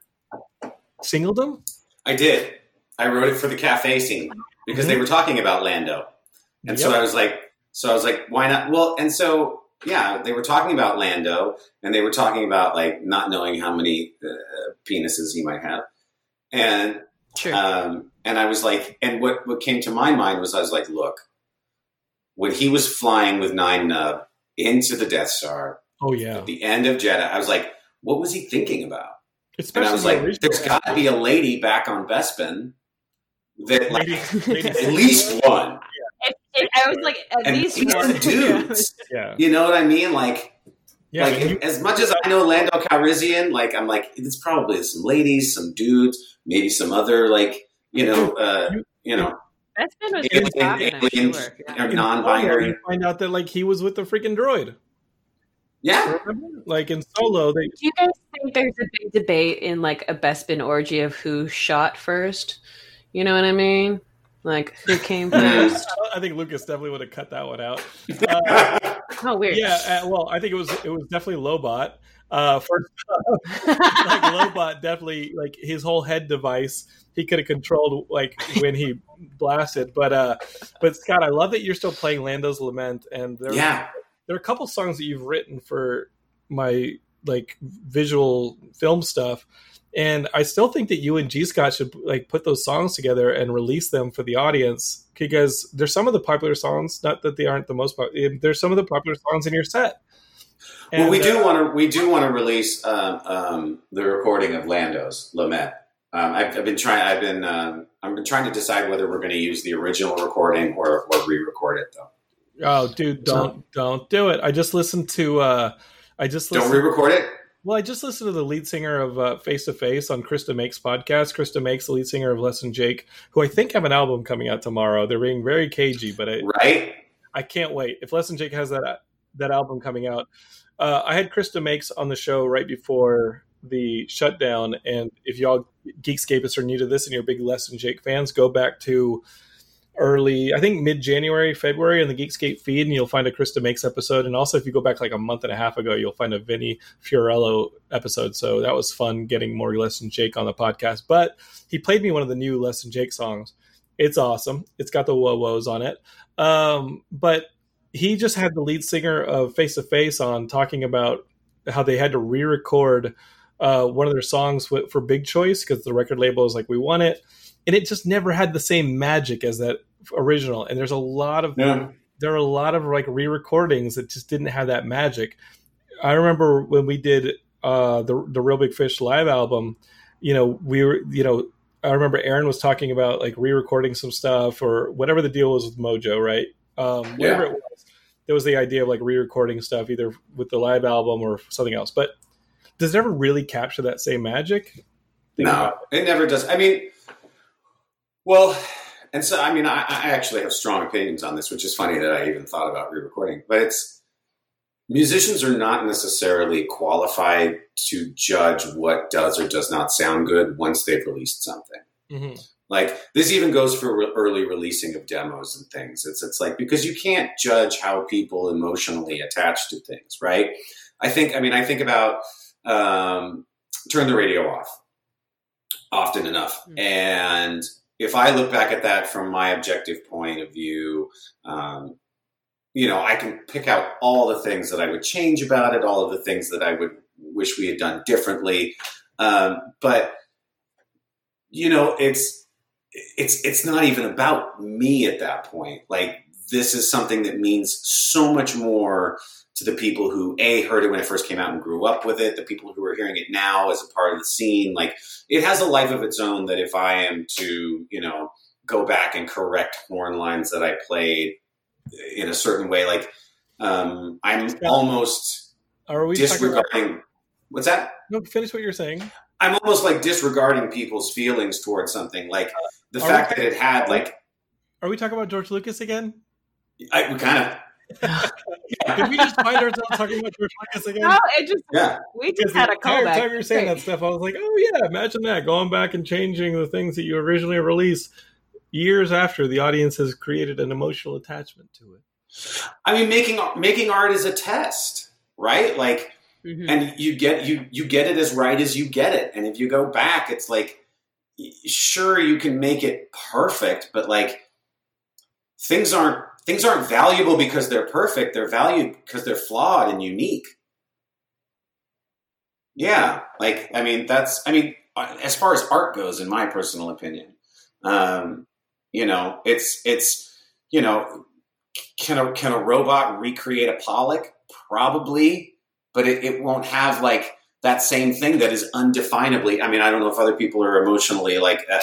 Singledom? I did. I wrote it for the cafe scene because they were talking about Lando. And so I was like, so I was like, why not? Well, and so yeah, they were talking about Lando, and they were talking about like not knowing how many uh, penises he might have, and Sure. um, and I was like, and what what came to my mind was I was like, look, when he was flying with Nien Nunb into the Death Star Oh yeah, at the end of Jedi, I was like, what was he thinking about? especially And I was like, original- there's got to be a lady back on Bespin that like Lady- lady- at least one. It- it- I was like, at and least these one. are dudes. yeah, You know what I mean? Like, yeah. like you- as much as I know Lando Calrissian, like I'm like, it's probably some ladies, some dudes, maybe some other like, you know, uh, you know, Bespin was really popping, I'm sure. Yeah. or non-binary. You find out that like he was with the freaking droid. Yeah, Like in Solo, they Do you guys think there's a big debate in like a Bespin orgy of who shot first? You know what I mean? Like who came Mhm. first? I think Lucas definitely would have cut that one out. Uh, Oh, weird. yeah, uh, well, I think it was it was definitely Lobot. Uh, first, like Lobot definitely like his whole head device he could have controlled like when he blasted. But uh, but Scott, I love that you're still playing Lando's Lament, and there yeah. there are a couple songs that you've written for my like visual film stuff and i still think that you and g scott should like put those songs together and release them for the audience because there's some of the popular songs not that they aren't the most popular there's some of the popular songs in your set well, we And, do uh, want to we do want to release um, um, the recording of Lando's Lament. Um, I've, I've been trying. I've been um, I've been trying to decide whether we're going to use the original recording or, or re-record it though. oh dude don't don't do it i just listened to uh i just Don't listened re-record it. Well, I just listened to the lead singer of uh, Face to Face on Chris DeMakes podcast. Chris DeMakes, the lead singer of Less Than Jake, who I think have an album coming out tomorrow. They're being very cagey, but I, Right? I can't wait. If Less Than Jake has that that album coming out, uh, I had Chris DeMakes on the show right before the shutdown. And if y'all Geekscapists are new to this and you're big Less Than Jake fans, go back to early, I think mid January, February in the Geekscape feed, and you'll find a Chris DeMakes episode. And also, if you go back like a month and a half ago, you'll find a Vinny Fiorello episode. So that was fun getting more Less Than Jake on the podcast. But he played me one of the new Less Than Jake songs. It's awesome. It's got the whoa woes on it. Um, but he just had the lead singer of Face to Face on talking about how they had to re-record uh, one of their songs for Big Choice because the record label was like, "We want it," and it just never had the same magic as that original. And there's a lot of Yeah. there are a lot of like re-recordings that just didn't have that magic. I remember when we did uh, the the Real Big Fish live album. You know, we were you know I remember Aaron was talking about like re-recording some stuff or whatever the deal was with Mojo, right? Um, whatever Yeah. it was, there was the idea of like re-recording stuff either with the live album or something else. But does it ever really capture that same magic? Think No, about it never does. I mean, well, and so I mean, I, I actually have strong opinions on this, which is funny that I even thought about re-recording. But it's musicians are not necessarily qualified to judge what does or does not sound good once they've released something. Mhm. Like this even goes for re- early releasing of demos and things. It's it's like because you can't judge how people emotionally attach to things, right? I think. I mean, I think about um, turn the radio off often enough, Mm. and if I look back at that from my objective point of view, um, you know, I can pick out all the things that I would change about it, all of the things that I would wish we had done differently. Um, but you know, it's it's it's not even about me at that point. Like this is something that means so much more to the people who a heard it when it first came out and grew up with it, the people who are hearing it now as a part of the scene. Like it has a life of its own. That if I am to, you know, go back and correct horn lines that I played in a certain way, like um, I'm almost Are we talking about, disregarding. What's that? no, finish what you're saying. I'm almost like disregarding people's feelings towards something. Like the Are we fact that it had like Are we talking about George Lucas again? I we kind of Did we just find ourselves talking about George Lucas again? No, it just yeah. we just had a entire callback. time you were saying that stuff, I was like, "Oh yeah, imagine that going back and changing the things that you originally released years after the audience has created an emotional attachment to it." I mean, making making art is a test, right? Like, Mhm. and you get you you get it as right as you get it, and if you go back, it's like, sure, you can make it perfect, but like, things aren't things aren't valuable because they're perfect. They're valued because they're flawed and unique. Yeah, like I mean, that's I mean, uh, as far as art goes, in my personal opinion, um, you know, it's it's you know, can a can a robot recreate a Pollock? Probably, but it, it won't have like that same thing that is undefinably. I mean, I don't know if other people are emotionally like. Uh,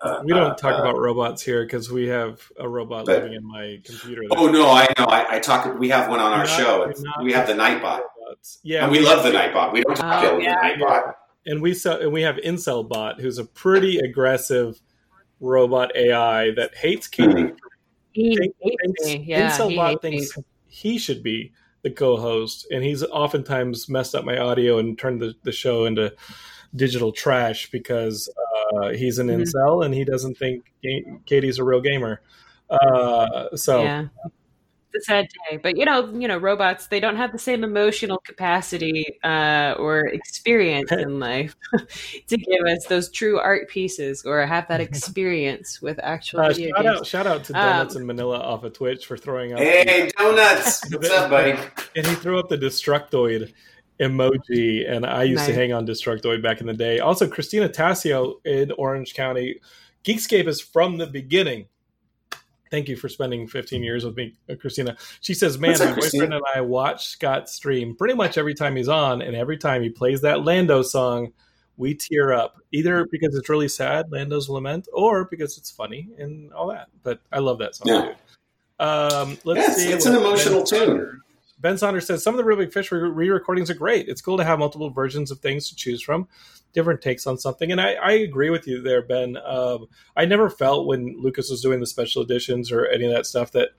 uh, We don't uh, talk uh, about robots here because we have a robot but- living in my computer. Oh no, I know. I, I talk. We have one on our not- show. we're It's, we have the Nightbot, robots. Yeah, and we love the Nightbot. We don't talk Oh, ill of yeah. the Nightbot. and we sell, and we have IncelBot, who's a pretty aggressive robot AI that hates. Katie. He Think- hates thinks- me. Yeah, he IncelBot hates thinks me. he should be the co-host, and he's oftentimes messed up my audio and turned the, the show into digital trash because uh, he's an Mhm. incel and he doesn't think ga- Katie's a real gamer. Uh, so Yeah. It's a sad day, but you know, you know, robots they don't have the same emotional capacity uh, or experience in life to give us those true art pieces or have that experience with actual uh, shout games. out, shout out to Donuts Um, in Manila off of Twitch for throwing out. Hey, donuts! What's up, buddy? and he threw up the Destructoid emoji, and I used to hang on Destructoid back in the day. Also, Christina Tassio in Orange County. Geekscape is from the beginning. Thank you for spending 15 years with me, uh, Christina. She says, "Man, up, my Christina? boyfriend and I watch Scott stream pretty much every time he's on, and every time he plays that Lando song, we tear up. Either because it's really sad, Lando's Lament, or because it's funny and all that. But I love that song, Yeah. dude. Um, let's Yeah, it's- see. it's an emotional tune. Ben Saunders says some of the Real Big Fish re recordings are great. It's cool to have multiple versions of things to choose from, different takes on something. And I, I agree with you there, Ben. Um, I never felt when Lucas was doing the special editions or any of that stuff that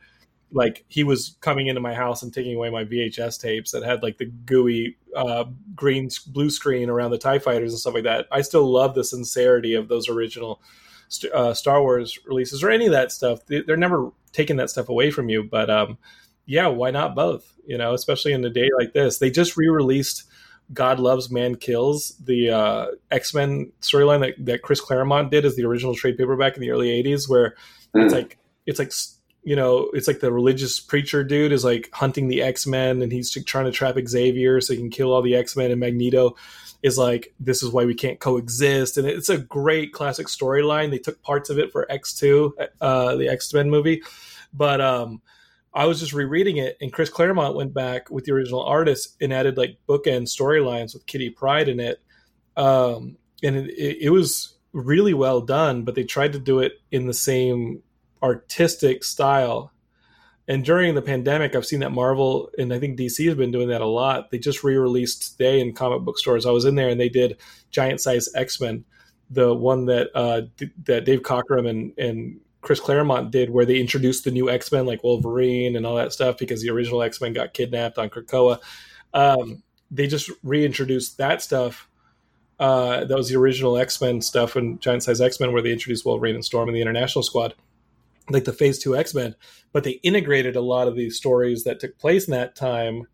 like he was coming into my house and taking away my VHS tapes that had like the gooey uh, green blue screen around the Tie Fighters and stuff like that. I still love the sincerity of those original uh, Star Wars releases or any of that stuff. They- They're never taking that stuff away from you, but um, yeah, why not both? You know, especially in a day like this. They just re-released God Loves Man Kills, the uh, X Men storyline that, that Chris Claremont did as the original trade paperback in the early '80s, where it's Mm. like it's like you know it's like the religious preacher dude is like hunting the x-men and he's trying to trap xavier so he can kill all the x-men and magneto is like this is why we can't coexist and it's a great classic storyline they took parts of it for x2 uh, the x-men movie But um, I was just rereading it, and Chris Claremont went back with the original artist and added like bookend storylines with Kitty Pryde in it, um, and it, it, was really well done. But they tried to do it in the same artistic style. And during the pandemic, I've seen that Marvel and I think DC has been doing that a lot. They just re-released today in comic book stores. I was in there and they did Giant Size X Men, the one that uh, that Dave Cockrum and and Chris Claremont did, where they introduced the new X Men like Wolverine and all that stuff because the original X Men got kidnapped on Krakoa. Um, they just reintroduced that stuff. Uh, that was the original X Men stuff and Giant Size X Men, where they introduced Wolverine and Storm and the International Squad, like the Phase Two X Men. But they integrated a lot of these stories that took place in that time,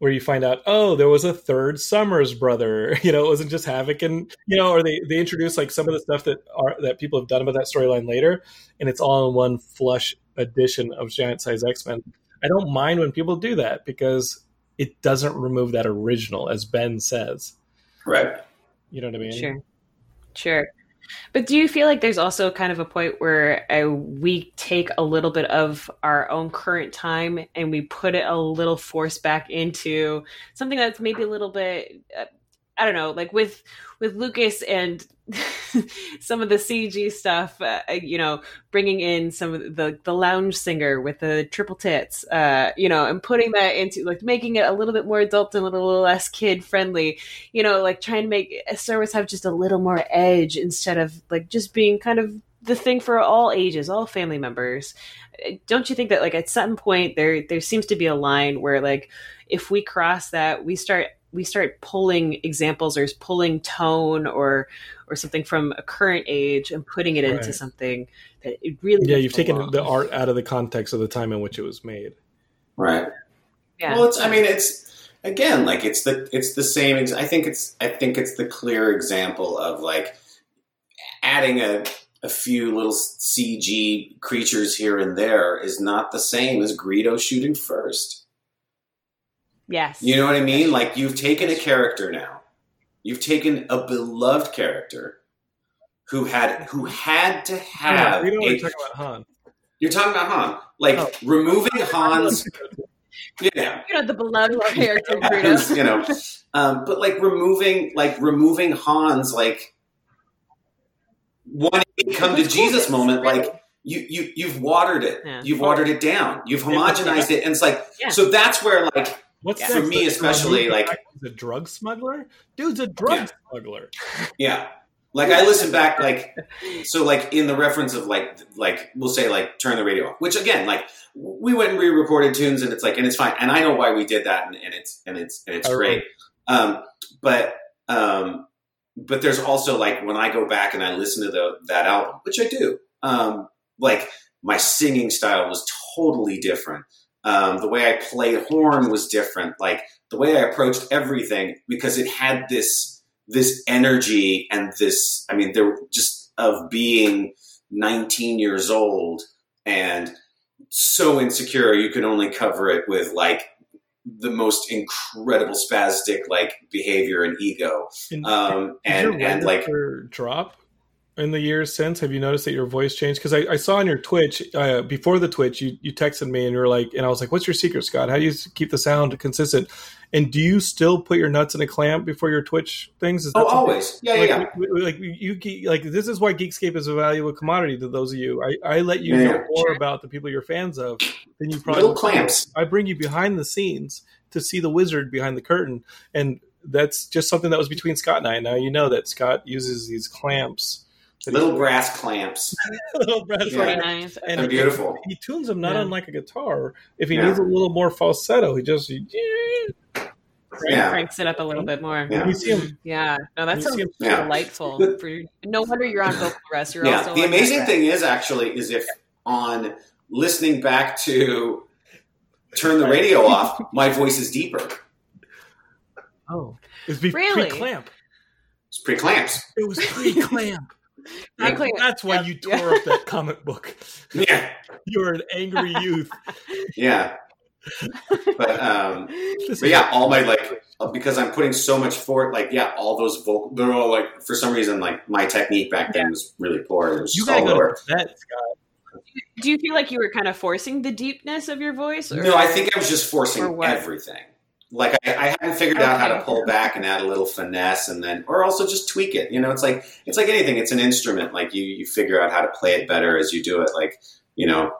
where you find out, oh, there was a third Summers brother. You know, it wasn't just Havoc, and you know, or they they introduced like some of the stuff that are that people have done about that storyline later, and it's all in one flush edition of Giant Size X Men. I don't mind when people do that because it doesn't remove that original, as Ben says. Right. You know what I mean? Sure. Sure. But do you feel like there's also kind of a point where uh, we take a little bit of our own current time and we put it a little force back into something that's maybe a little bit uh, I don't know, like with with Lucas and some of the CG stuff, uh, you know, bringing in some of the the lounge singer with the triple tits, uh, you know, and putting that into like making it a little bit more adult and a little less kid friendly, you know, like trying to make Star Wars have just a little more edge instead of like just being kind of the thing for all ages, all family members. Don't you think that like at some point there there seems to be a line where like if we cross that, we start we start pulling examples or pulling tone or or something from a current age and putting it into something that it really Yeah, you've taken belong. the art out of the context of the time in which it was made. Right. yeah. Well, it's. I mean, it's again like it's the it's the same. Ex- I think it's. I think it's the clear example of like adding a a few little CG creatures here and there is not the same as Greedo shooting first. Yes You know what I mean? Like you've taken a character now. You've taken a beloved character who had who had to have. we don't a- talk about Han. you're talking about Han, like Oh. removing Han's. Yeah, you know the beloved character Who's, Greedo. you know, um, but like removing like removing Han's like one come to What's cool Jesus moment, like you you you've watered it, Yeah. you've watered it down, you've homogenized it, and it's like Yeah. so that's where like What's Yeah. For me especially, like- he's a drug smuggler. Dude's a drug Yeah. smuggler. Yeah. Like I listen back like so like in the reference of like like we'll say like turn the radio off. Which again, like we went and re-recorded tunes and it's like and it's fine. And I know why we did that and, and it's and it's and it's I great. Um but um but there's also like when I go back and I listen to the that album, which I do, um, like my singing style was totally different. Um, the way I played horn was different. Like the way I approached everything because it had this this energy and this i mean there just of being 19 years old and so insecure you can only cover it with like the most incredible spastic like behavior and ego And, um and and like drop in the years since? Have you noticed that your voice changed? Because I, I saw on your Twitch uh, before the Twitch, you you texted me and you were like, and I was like, "What's your secret, Scott? How do you keep the sound consistent?" And do you still put your nuts in a clamp before your Twitch things? Is oh always yeah yeah, like, yeah. we- like you like this is why Geekscape is a valuable commodity to those of you. I, I let you Yeah, know yeah. more about the people you're fans of than you probably little clamps I bring you behind the scenes to see the wizard behind the curtain, and that's just something that was between Scott and I. Now you know that Scott uses these clamps, little brass clamps little brass Yeah. clamps. 49. And they're beautiful He tunes them not Yeah. unlike a guitar. If he Yeah. needs a little more falsetto, he just yeah cranks it up a little bit more. Yeah. you see him. Yeah, no, that You sounds Yeah. delightful. But- For no wonder you're on vocal rest. You're yeah also the amazing that thing is actually is if on listening back to turn the radio off my voice is deeper Oh, it was be- Really? pre-clamp. it's pre-clamps It was pre-clamp. That- Pre-clamp. that's why Yeah. you tore up that comic book. yeah You were an angry youth. yeah but um but yeah all my like uh, because i'm putting so much for it like yeah all those vocal they're all like for some reason like my technique back then was really poor it was you just gotta go lower to vet, Scott. Do you feel like you were kind of forcing the deepness of your voice? Or, No, I think I was just forcing everything. Like I, I hadn't figured out how to pull back and add a little finesse, and then, or also just tweak it. You know, it's like it's like anything. It's an instrument. Like you, you figure out how to play it better as you do it. Like you know,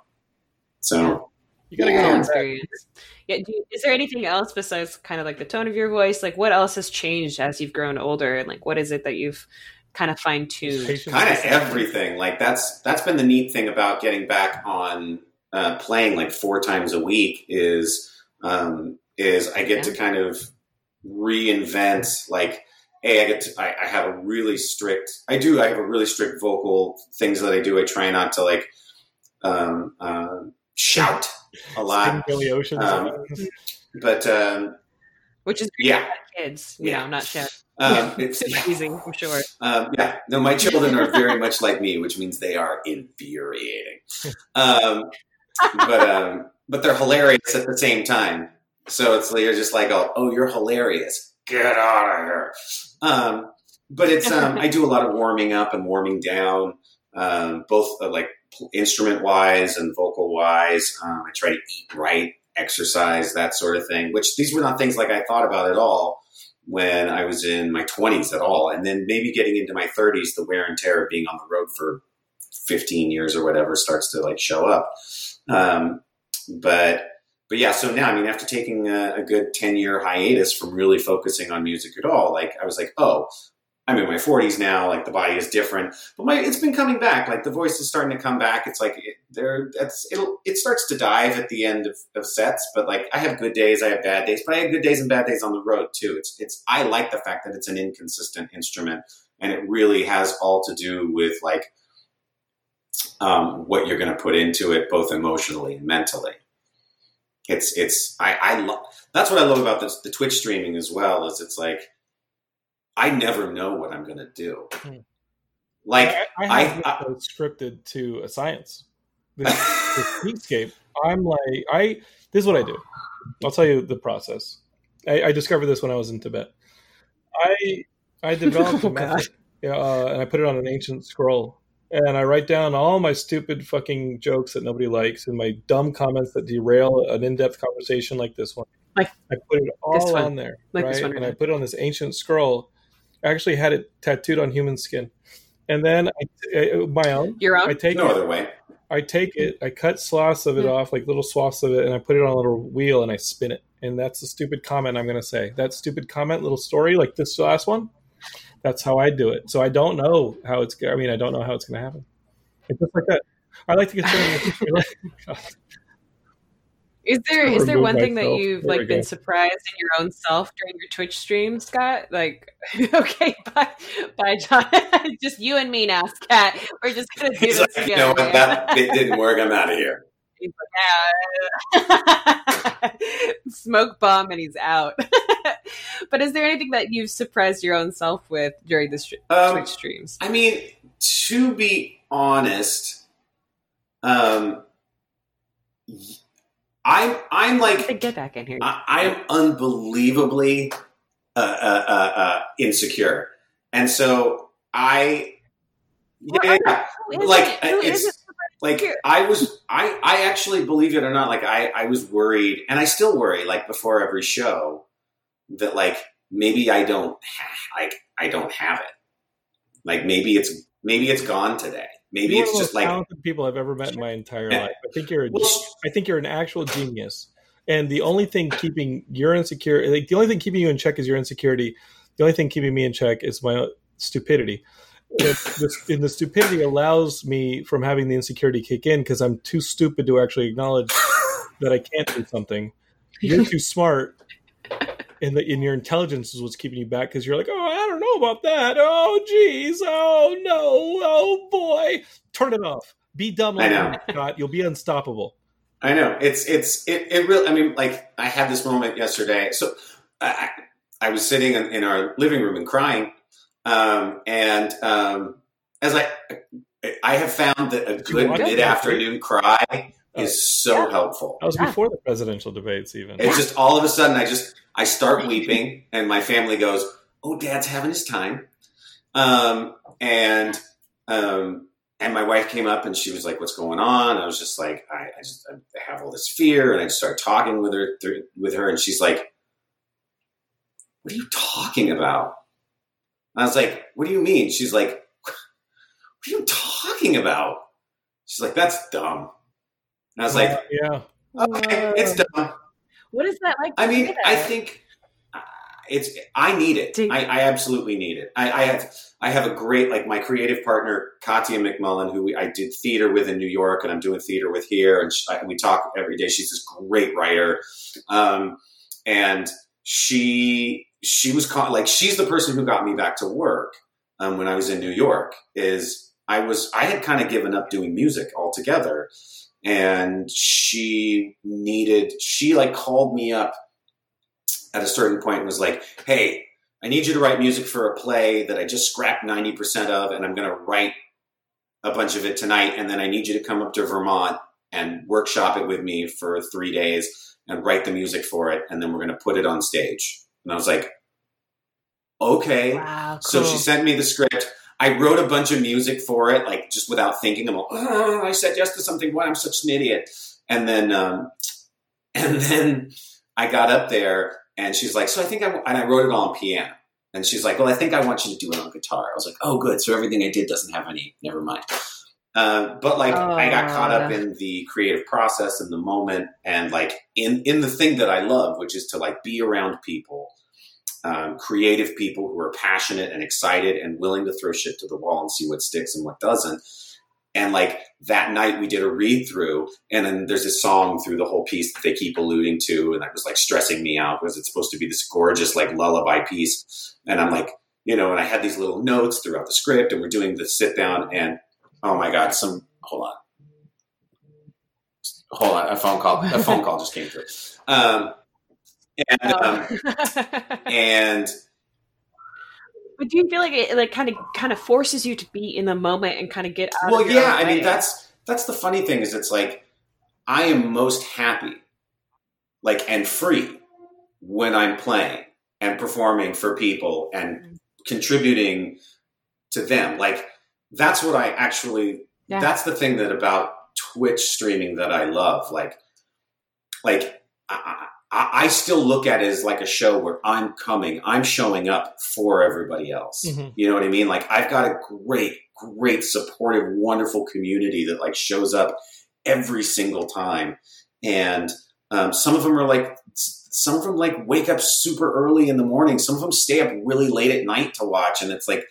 so You gotta Yeah, get on experience. Yeah. Do you, is there anything else besides kind of like the tone of your voice? Like, what else has changed as you've grown older? And like, what is it that you've kind of fine tuned? Kind of everything. Like that's that's been the neat thing about getting back on uh, playing like four times a week is um, is I get to kind of reinvent like hey I get to I, I have a really strict I do I have a really strict vocal things that I do I try not to like um, um shout a lot Billy Ocean. Um, but um, Which is yeah kids, you Yeah. know, not shit. um, it's It's amazing, I'm sure. Um, yeah, no, my children are very much like me, which means they are infuriating. Um, but um, but they're hilarious at the same time. So it's like you're just like, oh, oh, you're hilarious. Get out of here. Um, but it's um, I do a lot of warming up and warming down, um, both uh, like instrument wise and vocal wise. Um, I try to eat right, exercise, that sort of thing. Which these were not things like I thought about at all when I was in my 20s at all. And then maybe getting into my 30s, the wear and tear of being on the road for 15 years or whatever starts to like show up. Um, but but yeah, so now I mean, after taking a, a good 10 year hiatus from really focusing on music at all, like I was like, oh, I'm in my 40s now. Like the body is different, but my it's been coming back. Like the voice is starting to come back. It's like it, there, it'll it starts to dive at the end of, of sets. But like I have good days, I have bad days, but I have good days and bad days on the road too. It's it's I like the fact that it's an inconsistent instrument, and it really has all to do with like um, what you're going to put into it, both emotionally and mentally. It's it's I I love that's what I love about this the Twitch streaming as well is it's like I never know what I'm going to do. Hmm. Like I, I- I have I- scripted to a science. This, this Geekscape. I'm like, I. This is what I do. I'll tell you the process. I, I discovered this when I was in Tibet. I I developed Oh, a method, yeah, uh, and I put it on an ancient scroll, and I write down all my stupid fucking jokes that nobody likes and my dumb comments that derail an in-depth conversation like this one. Like I put it all one. on there, Like right? this one, and I put it on this ancient scroll. I actually had it tattooed on human skin, and then I, uh, my own. Your own? I take no it. other way. I take it. I cut swaths of it Hmm. off, like little swaths of it, and I put it on a little wheel and I spin it. And that's the stupid comment I'm going to say. That stupid comment, little story, like this last one. That's how I do it. So I don't know how it's. I mean, I don't know how it's going to happen. It's just like that. I like to consider. Is there is there one thing that you've There like been go. surprised in your own self during your Twitch stream, Scott? Like, okay, bye, bye, John. just you and me now, Scott. We're just gonna do He's this like, you together. know what? That bit didn't work. I'm out of here. He's "Ah." smoke bomb, and he's out. but is there anything that you've surprised your own self with during the str- Um, Twitch streams? I mean, to be honest, um, I'm I'm like Get back in here. I, I'm unbelievably uh, uh, uh, uh, insecure, and so I, yeah, yeah, like it's like I was I I actually believe it or not, like I I was worried, and I still worry, like before every show, that like maybe I don't like I don't have it, like maybe it's maybe it's gone today, maybe You're it's just like people I've ever met in my entire life. I think you're. A, I think you're an actual genius. And the only thing keeping your insecurity, like the only thing keeping you in check is your insecurity. The only thing keeping me in check is my stupidity. And and the stupidity allows me from having the insecurity kick in because I'm too stupid to actually acknowledge that I can't do something. You're too smart, and the, and your intelligence is what's keeping you back because you're like, oh, I don't know about that. Oh, geez. Oh no. Oh boy. Turn it off. Be dumb I like know. Scott. You'll be unstoppable. I know it's it's it, it really. I mean, like I had this moment yesterday. So I I was sitting in, in our living room and crying, um, and um, as I I have found that a good mid afternoon cry. Is so helpful. That was Yeah. before the presidential debates, even. It's just all of a sudden I just I start weeping, and my family goes, "Oh, Dad's having his time," um, and um, and my wife came up and she was like, "What's going on?" I was just like, "I, I just I have all this fear," and I start talking with her through, with her, and she's like, "What are you talking about?" And I was like, "What do you mean?" She's like, "What are you talking about?" She's like, "That's dumb." And I was like, yeah. "Okay, it's dumb." What is that like? I mean, I think uh, it's. I need it. Do- I, I absolutely need it. I, I have. I have a great like my creative partner Katya McMullen, who we, I did theater with in New York, and I'm doing theater with here, and she, I, we talk every day. She's this great writer, um, and she she was caught like she's the person who got me back to work um, when I was in New York. Is I was I had kind of given up doing music altogether, and she needed she like called me up at a certain point and was like, "Hey, I need you to write music for a play that I just scrapped ninety percent of, and I'm going to write a bunch of it tonight, and then I need you to come up to Vermont and workshop it with me for three days and write the music for it, and then we're going to put it on stage." And I was like, "Okay." Wow, So she sent me the script. I wrote a bunch of music for it, like just without thinking. I'm like, oh, I said yes to something. Why I'm such an idiot. And then, um, and then I got up there, and she's like, so I think I and I wrote it all on piano. And she's like, well, I think I want you to do it on guitar. I was like, oh, good. So everything I did doesn't have any. Never mind. Uh, but like, I got caught up Oh. in the creative process in the moment, and like in in the thing that I love, which is to like be around people um, creative people who are passionate and excited and willing to throw shit to the wall and see what sticks and what doesn't. And like that night, we did a read through, and then there's this song through the whole piece that they keep alluding to, and that was like stressing me out because it's supposed to be this gorgeous like lullaby piece, and I'm like, you know, and I had these little notes throughout the script, and we're doing the sit down, and oh my god, some hold on, hold on, a phone call, a phone call just came through, um, and um, Oh. and but do you feel like it like kind of kind of forces you to be in the moment and kind of get out well yeah i mean that's that's the funny thing is it's like i am most happy like and free when i'm playing and performing for people and Mm. contributing to them like that's what i actually Yeah. that's the thing that about twitch streaming that i love like like I, I, I still look at it as like a show where i'm coming i'm showing up for everybody else. Mhm. you know what i mean? Like i've got a great great supportive wonderful community that like shows up every single time. And um, some of them are like some of them like wake up super early in the morning. Some of them stay up really late at night to watch. And it's like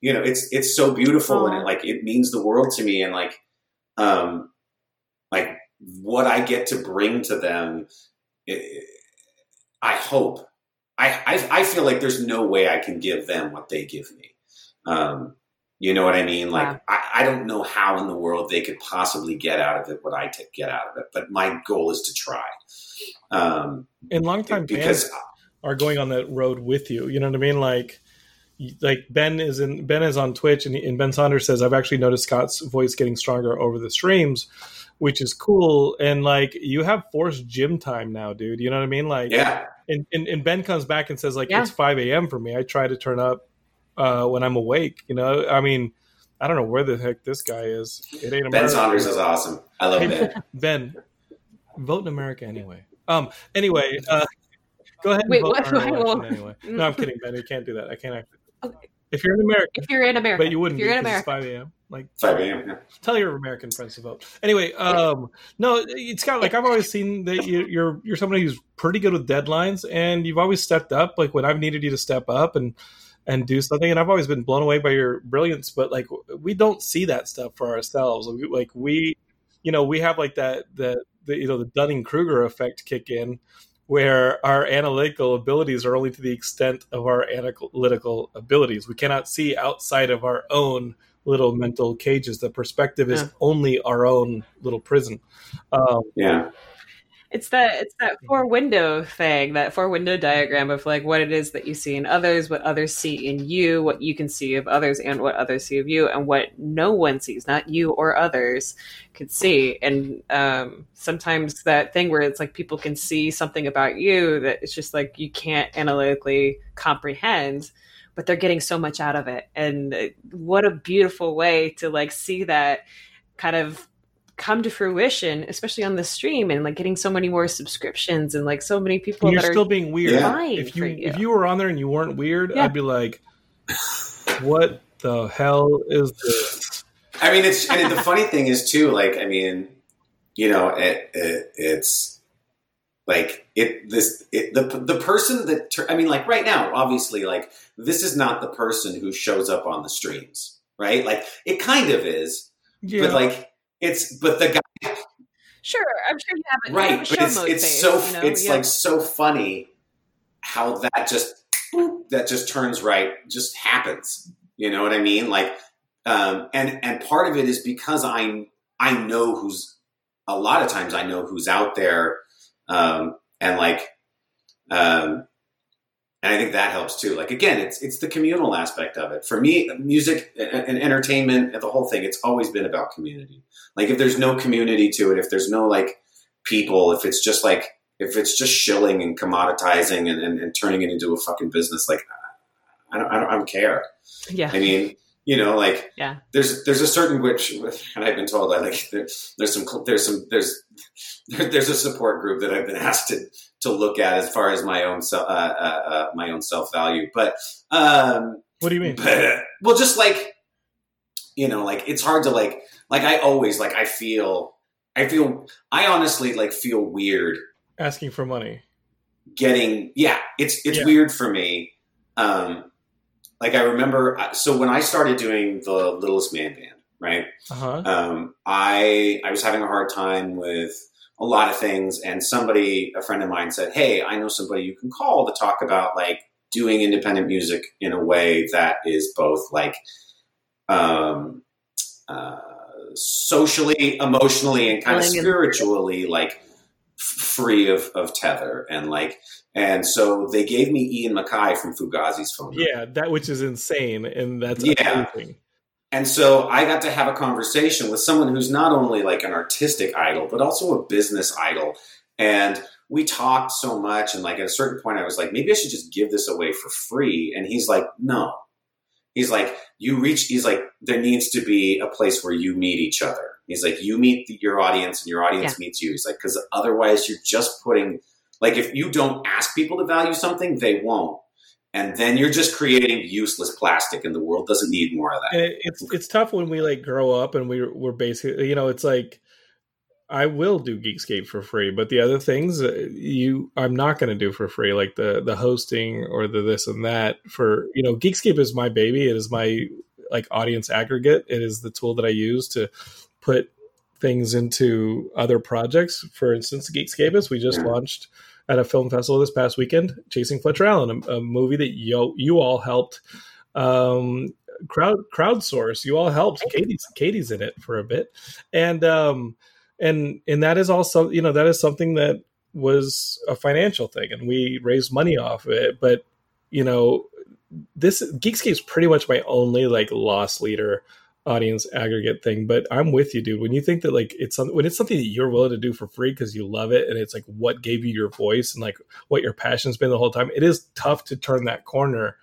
you know it's it's so beautiful and it like it means the world to me. And like um like what i get to bring to them i i hope I, I i feel like there's no way i can give them what they give me um you know what i mean like Wow. I, I don't know how in the world they could possibly get out of it what i t- get out of it but my goal is to try um And longtime because fans are going on that road with you. You know what I mean? Like, like Ben is in Ben is on Twitch, and, and Ben Saunders says I've actually noticed Scott's voice getting stronger over the streams, which is cool. And like, you have forced gym time now, dude. You know what I mean? Like, yeah and, and, and Ben comes back and says like Yeah. it's 5 a.m. for me. I try to turn up uh, when I'm awake. You know, I mean, I don't know where the heck this guy is. It ain't ben saunders is awesome i love Hey, ben Ben, vote in America anyway. Um. Anyway, uh, go ahead and Wait, vote what? in our I election anyway. No, I'm kidding, Ben. You can't do that. I can't. Act. Okay. If you're in America, if you're in America, but you wouldn't If you're be in 'cause it's America, 5 a.m. Like, 5 a.m yeah. tell your American friends to vote. Anyway, um, no, it's got like I've always seen that you, you're you're somebody who's pretty good with deadlines, and you've always stepped up. Like when I've needed you to step up and and do something, and I've always been blown away by your brilliance. But like we don't see that stuff for ourselves. Like we, you know, we have like that that the you know the Dunning Kruger effect kick in. Where our analytical abilities are only to the extent of our analytical abilities. We cannot see outside of our own little mental cages. The perspective is Yeah. only our own little prison. Um, yeah it's that it's that four window thing, that four window diagram of like what it is that you see in others, what others see in you, what you can see of others, and what others see of you, and what no one sees, not you or others, could see. And um, sometimes that thing where it's like people can see something about you that it's just like you can't analytically comprehend. but they're getting so much out of it. And uh, what a beautiful way to like see that kind of come to fruition, especially on the stream and like getting so many more subscriptions and like so many people And you're that still are being weird. Yeah. If you, you. if you were on there and you weren't weird, Yeah. I'd be like, "What the hell is this?" I mean, it's and the funny thing is too. Like, I mean, you know, it, it it's like it this it, the the person that I mean, like right now, obviously, like this is not the person who shows up on the streams, right? Like it kind of is, Yeah, but like it's but the guy sure, I'm sure you have you right, have but it's it's phase, so you know? it's Yeah. like so funny how that just boop, that just turns right, just happens. You know what I mean? Like, um, and and part of it is because I I know who's a lot of times I know who's out there, um, and like, um, and I think that helps too. Like again, it's it's the communal aspect of it. For me, music and, and entertainment and the whole thing, it's always been about community. Like if there's no community to it, if there's no like people, if it's just like if it's just shilling and commoditizing and, and, and turning it into a fucking business, like I don't, I don't, I don't care. yeah, I mean, you know, like Yeah. there's there's a certain which, and I've been told I like there, there's some there's some there's there, there's a support group that I've been asked to to look at as far as my own self uh, uh, uh, my own self value, but um, what do you mean? but uh, well, just like you know, like it's hard to like like I always like I feel I feel I honestly like feel weird Asking for money. getting yeah it's it's Yeah. weird for me um like i remember so when i started doing the littlest man band right Uh huh. um i i was having a hard time with a lot of things and somebody a friend of mine said hey i know somebody you can call to talk about like doing independent music in a way that is both like um uh socially emotionally and kind of spiritually like f- free of, of tether and like and so they gave me Ian MacKaye from Fugazi's phone number. Yeah, that which is insane, and that's Yeah. amazing. And so I got to have a conversation with someone who's not only like an artistic idol, but also a business idol. And we talked so much. And like at a certain point, I was like, maybe I should just give this away for free. And he's like, no. He's like, you reach, he's like, there needs to be a place where you meet each other. He's like, you meet the, your audience and your audience meets you. He's like, because otherwise you're just putting, like, if you don't ask people to value something, they won't. And then you're just creating useless plastic, and the world doesn't need more of that. It's it's tough when we like grow up and we we're basically you know it's like I will do Geekscape for free, but the other things uh, you I'm not going to do for free, like the the hosting or the this and that. For you know, Geekscape is my baby. It is my like audience aggregate. It is the tool that I use to put things into other projects. For instance, Geekscape is we just Yeah. launched at a film festival this past weekend, Chasing Fletcher Allen, a, a movie that you you all helped um, crowd crowdsource. You all helped. Katie's Katie's in it for a bit, and um, and and that is also you know that is something that was a financial thing, and we raised money off of it. But you know, this Geekscape is pretty much my only like loss leader audience aggregate thing but i'm with you dude. When you think that like it's something when it's something that you're willing to do for free because you love it and it's like what gave you your voice and like what your passion's been the whole time it is tough to turn that corner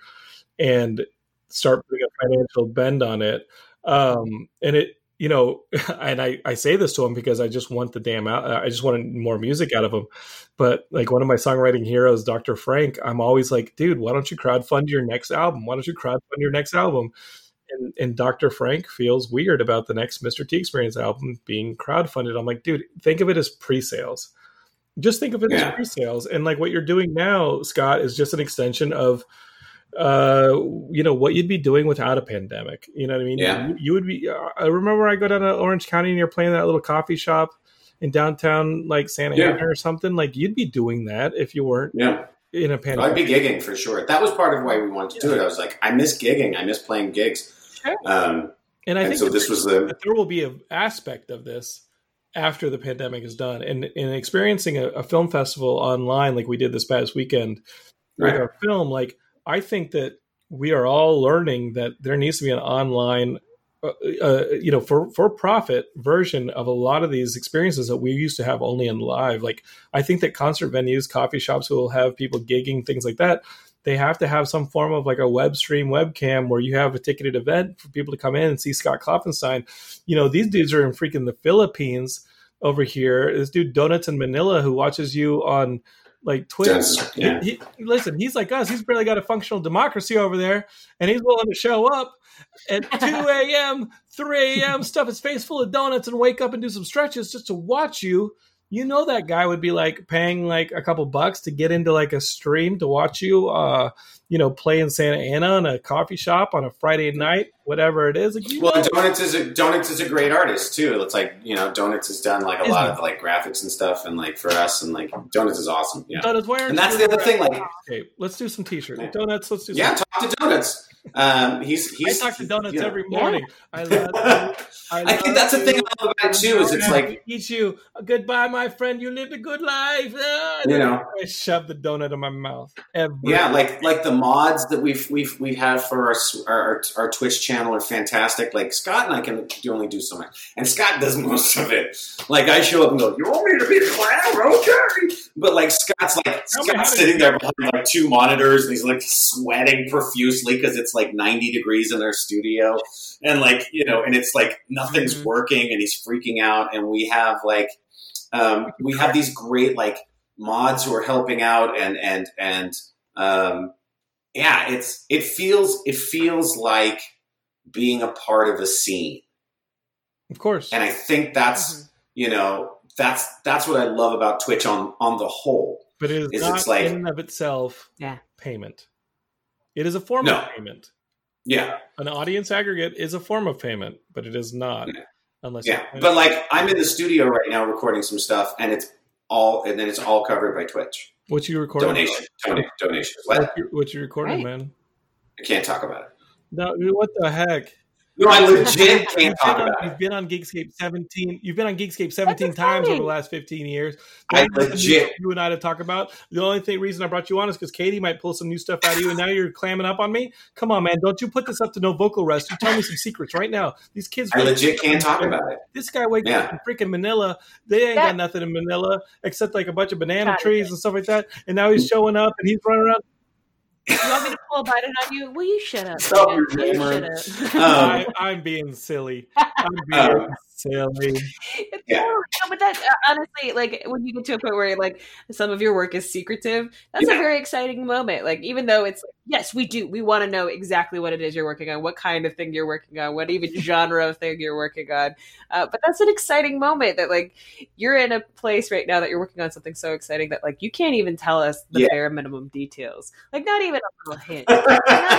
and start putting a financial bend on it. Um and it you know and i i say this to him because i just want the damn out i just want more music out of him but like one of my songwriting heroes dr frank i'm always like dude why don't you crowdfund your next album? Why don't you crowdfund your next album and, and Dr. Frank feels weird about the next Mr. T Experience album being crowdfunded. I'm like, dude, think of it as pre-sales. Just think of it Yeah. as pre-sales, and like what you're doing now, Scott, is just an extension of, uh, you know, what you'd be doing without a pandemic. You know what I mean? Yeah. You, you would be. Uh, I remember I go down to Orange County and you're playing that little coffee shop in downtown, like Santa Yeah. Ana or something. Like you'd be doing that if you weren't Yeah. In a pandemic. I'd be gigging for sure. That was part of why we wanted to do it. I was like, I miss gigging. I miss playing gigs. Sure. Um, and I and think so this was the there will be an aspect of this after the pandemic is done and in experiencing a, a film festival online like we did this past weekend with our film like i think that we are all learning that there needs to be an online uh, uh, you know for for profit version of a lot of these experiences that we used to have only in live like i think that concert venues coffee shops will have people gigging things like that they have to have some form of like a web stream webcam where you have a ticketed event for people to come in and see Scott Klopfenstein. You know, these dudes are in freaking the Philippines over here. This dude Donuts in Manila who watches you on like Twitch. Does- yeah. He, he- listen, he's like us. He's barely got a functional democracy over there, and he's willing to show up at 2 a.m., 3 a.m., stuff his face full of donuts, and wake up and do some stretches just to watch you. You know that guy would be like paying like a couple bucks to get into like a stream to watch you, uh, you know, play in Santa Ana in a coffee shop on a Friday night, whatever it is. Like, Well, know, Donuts is a Donuts is a great artist too. It's like you know, Donuts has done like a Isn't lot it? of like graphics and stuff, and like for us, and like Donuts is awesome. Yeah, Donuts, why and that's the other thing. Like, Okay, let's do some t-shirts. Donuts, let's do some yeah, talk to Donuts. Um, he's I talk to donuts you know. every morning. I love you. I love think that's the thing. I love about it too. Is it's like eat you. Goodbye, my friend. You lived a good life. Ah, You know. I shove the donut in my mouth. Every Yeah, like like the mods that we've we've we have for our, our our our Twitch channel are fantastic. Like Scott and I can do only do so much, and Scott does most of it. Like I show up and go, "You want me to be a clown? Okay." But like Scott's like Tell Scott's sitting there behind like two monitors, and he's like sweating profusely because it's like ninety degrees in their studio, and like you know, and it's like nothing's Mhm. working, and he's freaking out. And we have like um, we have these great like mods who are helping out and and and um, yeah it's it feels it feels like being a part of a scene Of course. and i think that's Mhm. you know that's that's what i love about twitch on on the whole but it is is not it's like- in and of itself Yeah. payment. It is a form No. of payment. yeah An audience aggregate is a form of payment, but it is not Yeah. unless yeah you but like i'm in the studio right now recording some stuff and it's all and then it's all covered by twitch what you recording? donation donation donations What what you, what you recording, Right. man? i can't talk about it No, what the heck? No i legit You've can't talk been on- about it You've been on Geekscape seventeen. You've been on Geekscape seventeen times over the last fifteen years. I legit- you and I to talk about. The only thing reason I brought you on is because Katie might pull some new stuff out of you, and now you're clamming up on me. Come on, man! Don't you put this up to no vocal rest. You tell me some secrets right now. These kids, i legit can't talk about it This guy wakes Yeah. up in freaking Manila. They ain't Yeah. got nothing in Manila except like a bunch of banana Got it. trees and stuff like that. And now he's showing up and he's running around. You want me to pull a Biden on you? Will you shut up? Stop your you shut up? Um, I, I'm being silly. I'm being Um, silly. It's Yeah. no, no, but that uh, honestly, like when you get to a point where like some of your work is secretive, that's Yeah. a very exciting moment. Like even though it's yes, we do, we want to know exactly what it is you're working on, what kind of thing you're working on, what even genre of thing you're working on. Uh, but that's an exciting moment that like you're in a place right now that you're working on something so exciting that like you can't even tell us the Yeah. bare minimum details, like not even a little hint, not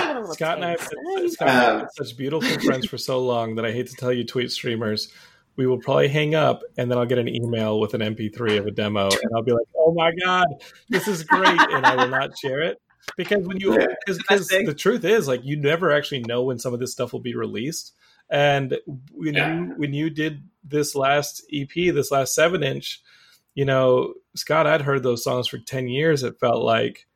even a little Scott and I have taste. been, Not even- Scott and I have Um, been such beautiful friends for so long that I hate to tell you, tweet streamers, we will probably hang up and then I'll get an email with an MP3 of a demo and I'll be like, "Oh my god, this is great," and I will not share it because when you because the truth is like you never actually know when some of this stuff will be released. And when Yeah. you when you did this last EP, this last seven inch, you know, Scott, I'd heard those songs for ten years. It felt like,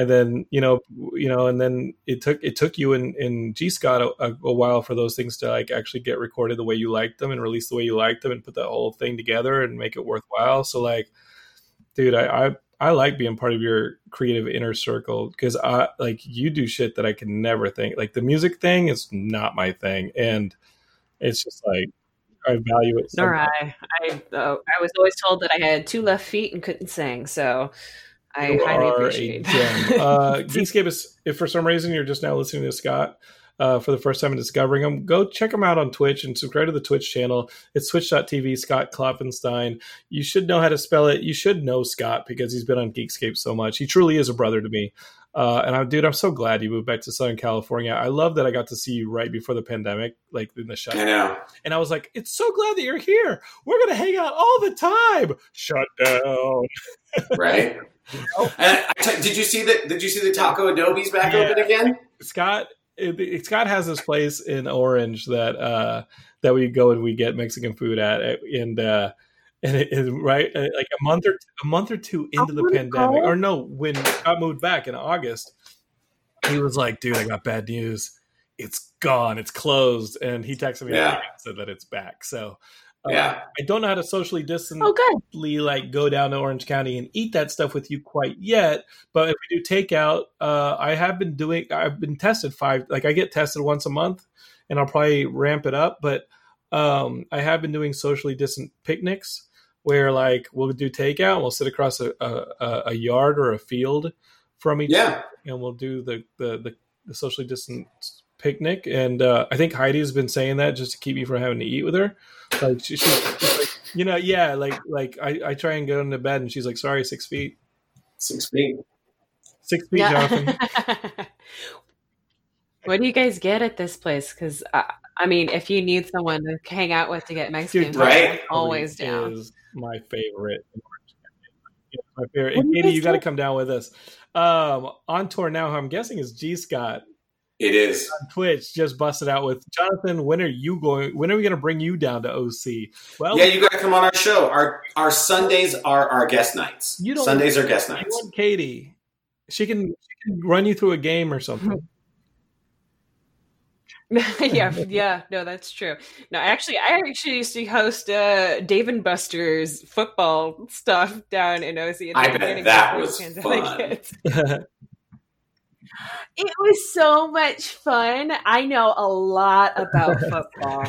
and then you know, you know, and then it took it took you in in G Scott a, a, while for those things to like actually get recorded the way you liked them and release the way you liked them and put the whole thing together and make it worthwhile. So like, dude, I I, I like being part of your creative inner circle because I like you do shit that I can never think. Like the music thing is not my thing, and it's just like I value it. so Nor. I. I uh, I was always told that I had two left feet and couldn't sing, so I You highly appreciate. gem. uh, Geekscape is if for some reason you're just now listening to Scott uh, for the first time and discovering him, go check him out on Twitch and subscribe to the Twitch channel. It's twitch.tv, Scott Klopfenstein. You should know how to spell it. You should know Scott because he's been on Geekscape so much. He truly is a brother to me. Uh, and I'm, dude, I'm so glad you moved back to Southern California. I love that I got to see you right before the pandemic, like in the shutdown. I know. And I was like, it's so glad that you're here. We're going to hang out all the time. Shut down. right? And I t- did you see that? Did you see the Taco Adobe's back Yeah. open again? Scott it, it- Scott has this place in Orange that uh that we go and we get Mexican food at and uh and it is right uh, like a month or a month or two into the pandemic or no when Scott moved back in August he was like dude I got bad news it's gone it's closed and he texted me Yeah. and said that it's back so Uh, Yeah. I don't know how to socially distance Oh, like go down to Orange County and eat that stuff with you quite yet. But if we do takeout, uh, I have been doing. I've been tested five. Like I get tested once a month, and I'll probably ramp it up. But um, I have been doing socially distant picnics where like we'll do takeout. And we'll sit across a, a, a yard or a field from each, Yeah. and we'll do the the, the, the socially distant picnic. And uh, I think Heidi's been saying that just to keep me from having to eat with her. Like she, she's like, you know, yeah, like like I, I try and go into bed, and she's like, "Sorry, six feet, Six feet. six feet, Jonathan." what do you guys get at this place? Because uh, I mean, if you need someone to hang out with to get Mexican, Dude, food, right? Always down. Is my favorite. Yeah, my favorite. And you Katie, you got to come down with us. Um, on tour now, I'm guessing is G Scott It is. on Twitch. Just busted out with Jonathan. When are you going? When are we going to bring you down to OC? Well, Yeah, you got to come on our show. Our our Sundays are our guest nights. You don't- Sundays are guest you nights. want Katie. She can, she can run you through a game or something. yeah, yeah, no, that's true. No, actually, I actually used to host uh, Dave and Buster's football stuff down in OC. I bet that was fun. It was so much fun. I know a lot about football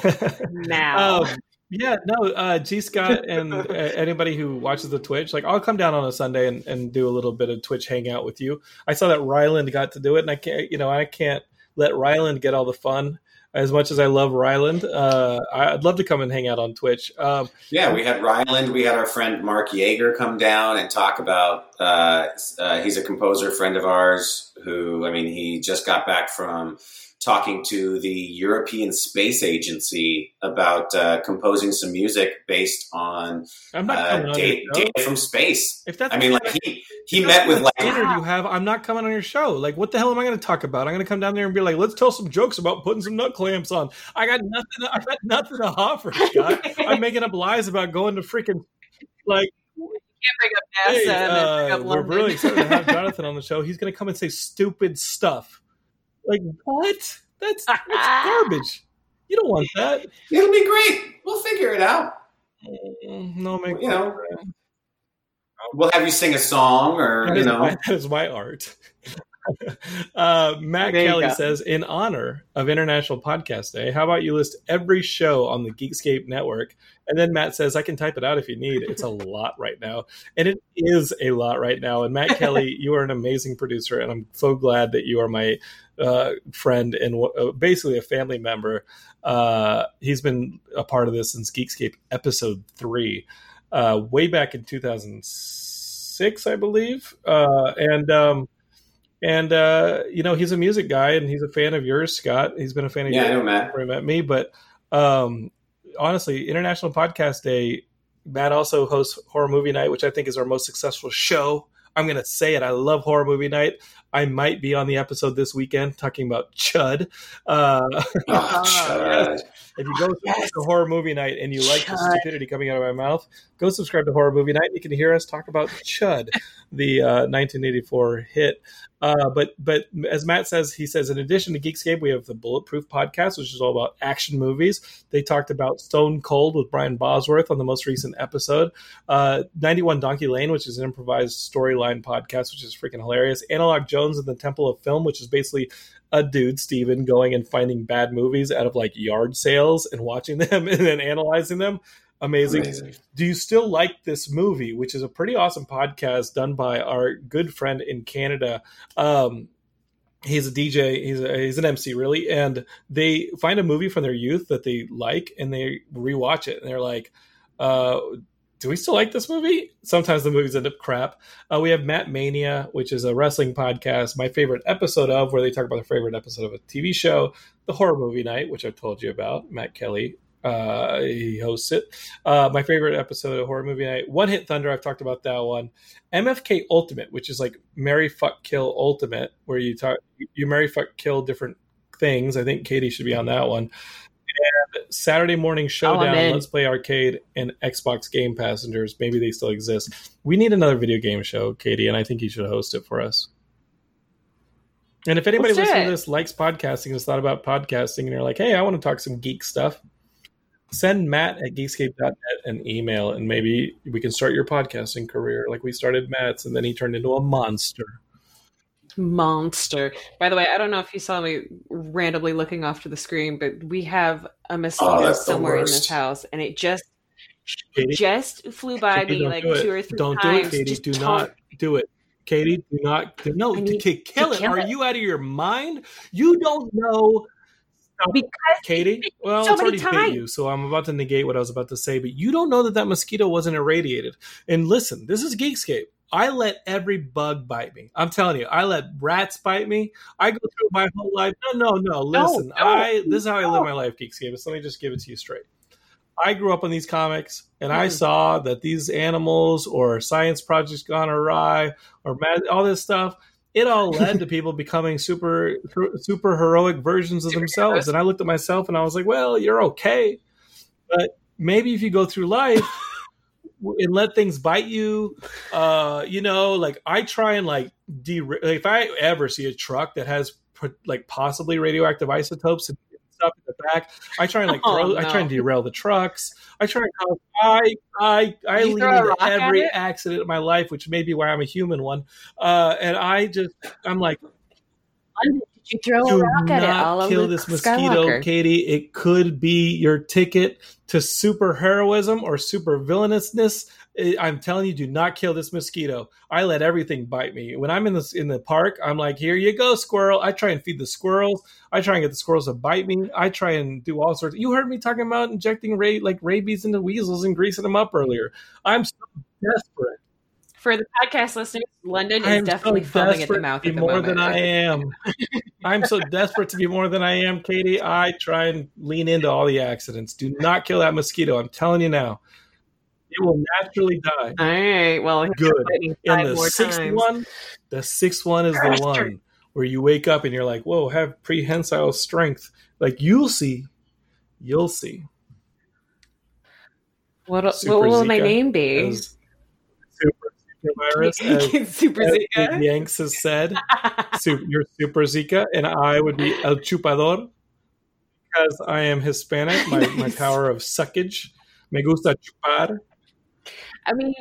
now. Um, yeah, no, uh, G Scott and uh, anybody who watches the Twitch, like I'll come down on a Sunday and, and do a little bit of Twitch hangout with you. I saw that Ryland got to do it, and I can't, you know, I can't let Ryland get all the fun. As much as I love Ryland, uh, I'd love to come and hang out on Twitch. Um, Yeah, we had Ryland. We had our friend Mark Yeager come down and talk about. Uh, uh, he's a composer friend of ours who, I mean, he just got back from talking to the European Space Agency about uh, composing some music based on I'm not uh, coming on data, your show. data from space. If that's I mean, the like he he met with like dinner you have, I'm not coming on your show. Like, what the hell am I going to talk about? I'm going to come down there and be like, let's tell some jokes about putting some nut clamps on. I got nothing. I got nothing to offer, Scott. I'm making up lies about going to freaking like. can't bring up NASA Hey, and then bring uh, up we're really excited to have Jonathan on the show. He's going to come and say stupid stuff. Like what? That's, that's garbage. You don't want that. it'll be great. We'll figure it out. Mm, No, make You know, we'll have you sing a song, or That you know, my, that is my art. uh, Matt There Kelly says, in honor of International Podcast Day, how about you list every show on the Geekscape network? And then Matt says, I can type it out if you need. It's a lot right now. And it is a lot right now. And Matt Kelly, you are an amazing producer. And I'm so glad that you are my uh, friend and uh, basically a family member. Uh, he's been a part of this since Geekscape episode three, uh, way back in 2006, I believe. Uh, and, um, and uh, you know he's a music guy and he's a fan of yours, Scott. He's been a fan of yeah, I yours know, Matt. before he met me. But um, honestly, International Podcast Day, Matt also hosts Horror Movie Night, which I think is our most successful show. I'm going to say it. I love Horror Movie Night. I might be on the episode this weekend talking about Chud. Uh, Oh, chud. if you go Yes. to Horror Movie Night and you like the stupidity coming out of my mouth, go subscribe to Horror Movie Night. You can hear us talk about Chud, the uh, 1984 hit. Uh, but but as Matt says, he says in addition to Geekscape, we have the Bulletproof podcast, which is all about action movies. They talked about Stone Cold with Brian Bosworth on the most recent episode. Uh, 91 Donkey Lane, which is an improvised storyline podcast, which is freaking hilarious. Analog Jones and the Temple of Film, which is basically a dude, Steven, going and finding bad movies out of like yard sales and watching them and then analyzing them. Amazing. Amazing. Do you still like this movie? Which is a pretty awesome podcast done by our good friend in Canada. Um, he's a DJ. He's a, he's an MC really, and they find a movie from their youth that they like, and they rewatch it, and they're like, uh, "Do we still like this movie?" Sometimes the movies end up crap. Uh, we have Matt Mania, which is a wrestling podcast. My favorite episode of where they talk about their favorite episode of a TV show, the horror movie night, which I've told you about. Matt Kelly uh, he hosts it. Uh, my favorite episode of horror movie night, One Hit Thunder. I've talked about that one. MFK Ultimate, which is like Marry Fuck Kill Ultimate, where you talk you marry fuck kill different things. I think Katie should be on that one. And Saturday Morning oh, Showdown, in. Let's Play Arcade, and Xbox Game Passengers. Maybe they still exist. We need another video game show, Katie, and I think you should host it for us. And if anybody listening it. to this likes podcasting, has thought about podcasting, and you're like, hey, I want to talk some geek stuff, send Matt at geekscape.net an email and maybe we can start your podcasting career like we started Matt's and then he turned into a monster. Monster. By the way, I don't know if you saw me randomly looking off to the screen, but we have a mosquito Oh, somewhere in this house, and it just Katie, just flew by Katie, me like two or three Don't do times. it, Katie. Just Do taunt- not do it. Katie, do not. Do, no, to, to kill to it. kill Are it. you out of your mind? You don't know. Because Katie, well, so it's many already bit times. you, so I'm about to negate what I was about to say. But you don't know that that mosquito wasn't irradiated. And listen, this is Geekscape. I let every bug bite me. I'm telling you, I let rats bite me. I go through my whole life. No, no, no. No, Listen, no, I this is how I live no. my life, Geekscape. So let me just give it to you straight. I grew up on these comics, and I Mhm. saw that these animals or science projects gone awry or mad, all this stuff. It all led to people becoming super super heroic versions of themselves. And I looked at myself and I was like, "Well, you're okay, but maybe if you go through life and let things bite you, uh, you know, like I try and like de- if I ever see a truck that has put, like possibly radioactive isotopes and stuff in the back, I try and like Oh, throw, I try and derail the trucks. I try and cause, I I I You lean throw a into every accident in my life, which may be why I'm a human one. Uh, and I just I'm like Did you throw a do rock at it? All kill this mosquito, Skywalker? Katie. It could be your ticket to super heroism or super villainousness. I'm telling you, do not kill this mosquito. I let everything bite me. When I'm in this in the park, I'm like, here you go, squirrel. I try and feed the squirrels. I try and get the squirrels to bite me. I try and do all sorts. You heard me talking about injecting ra- like rabies into weasels and greasing them up earlier. I'm so desperate. For the podcast listeners, London is I'm definitely so foaming at the mouth to at be the more moment. than I am. I'm so desperate to be more than I am, Katie. I try and lean into all the accidents. Do not kill that mosquito. I'm telling you now. It will naturally die. All right. Well, Good. bite me And the sixth times. one, the sixth one is the one where you wake up and you're like, whoa, have prehensile strength. Like you'll see. You'll see. What, what Super will my name be? As super Zika virus, as, Super as Zika. Yanks has said. Super, you're Super Zika, and I would be El Chupador because I am Hispanic. My, my power of suckage. Me gusta chupar. I mean,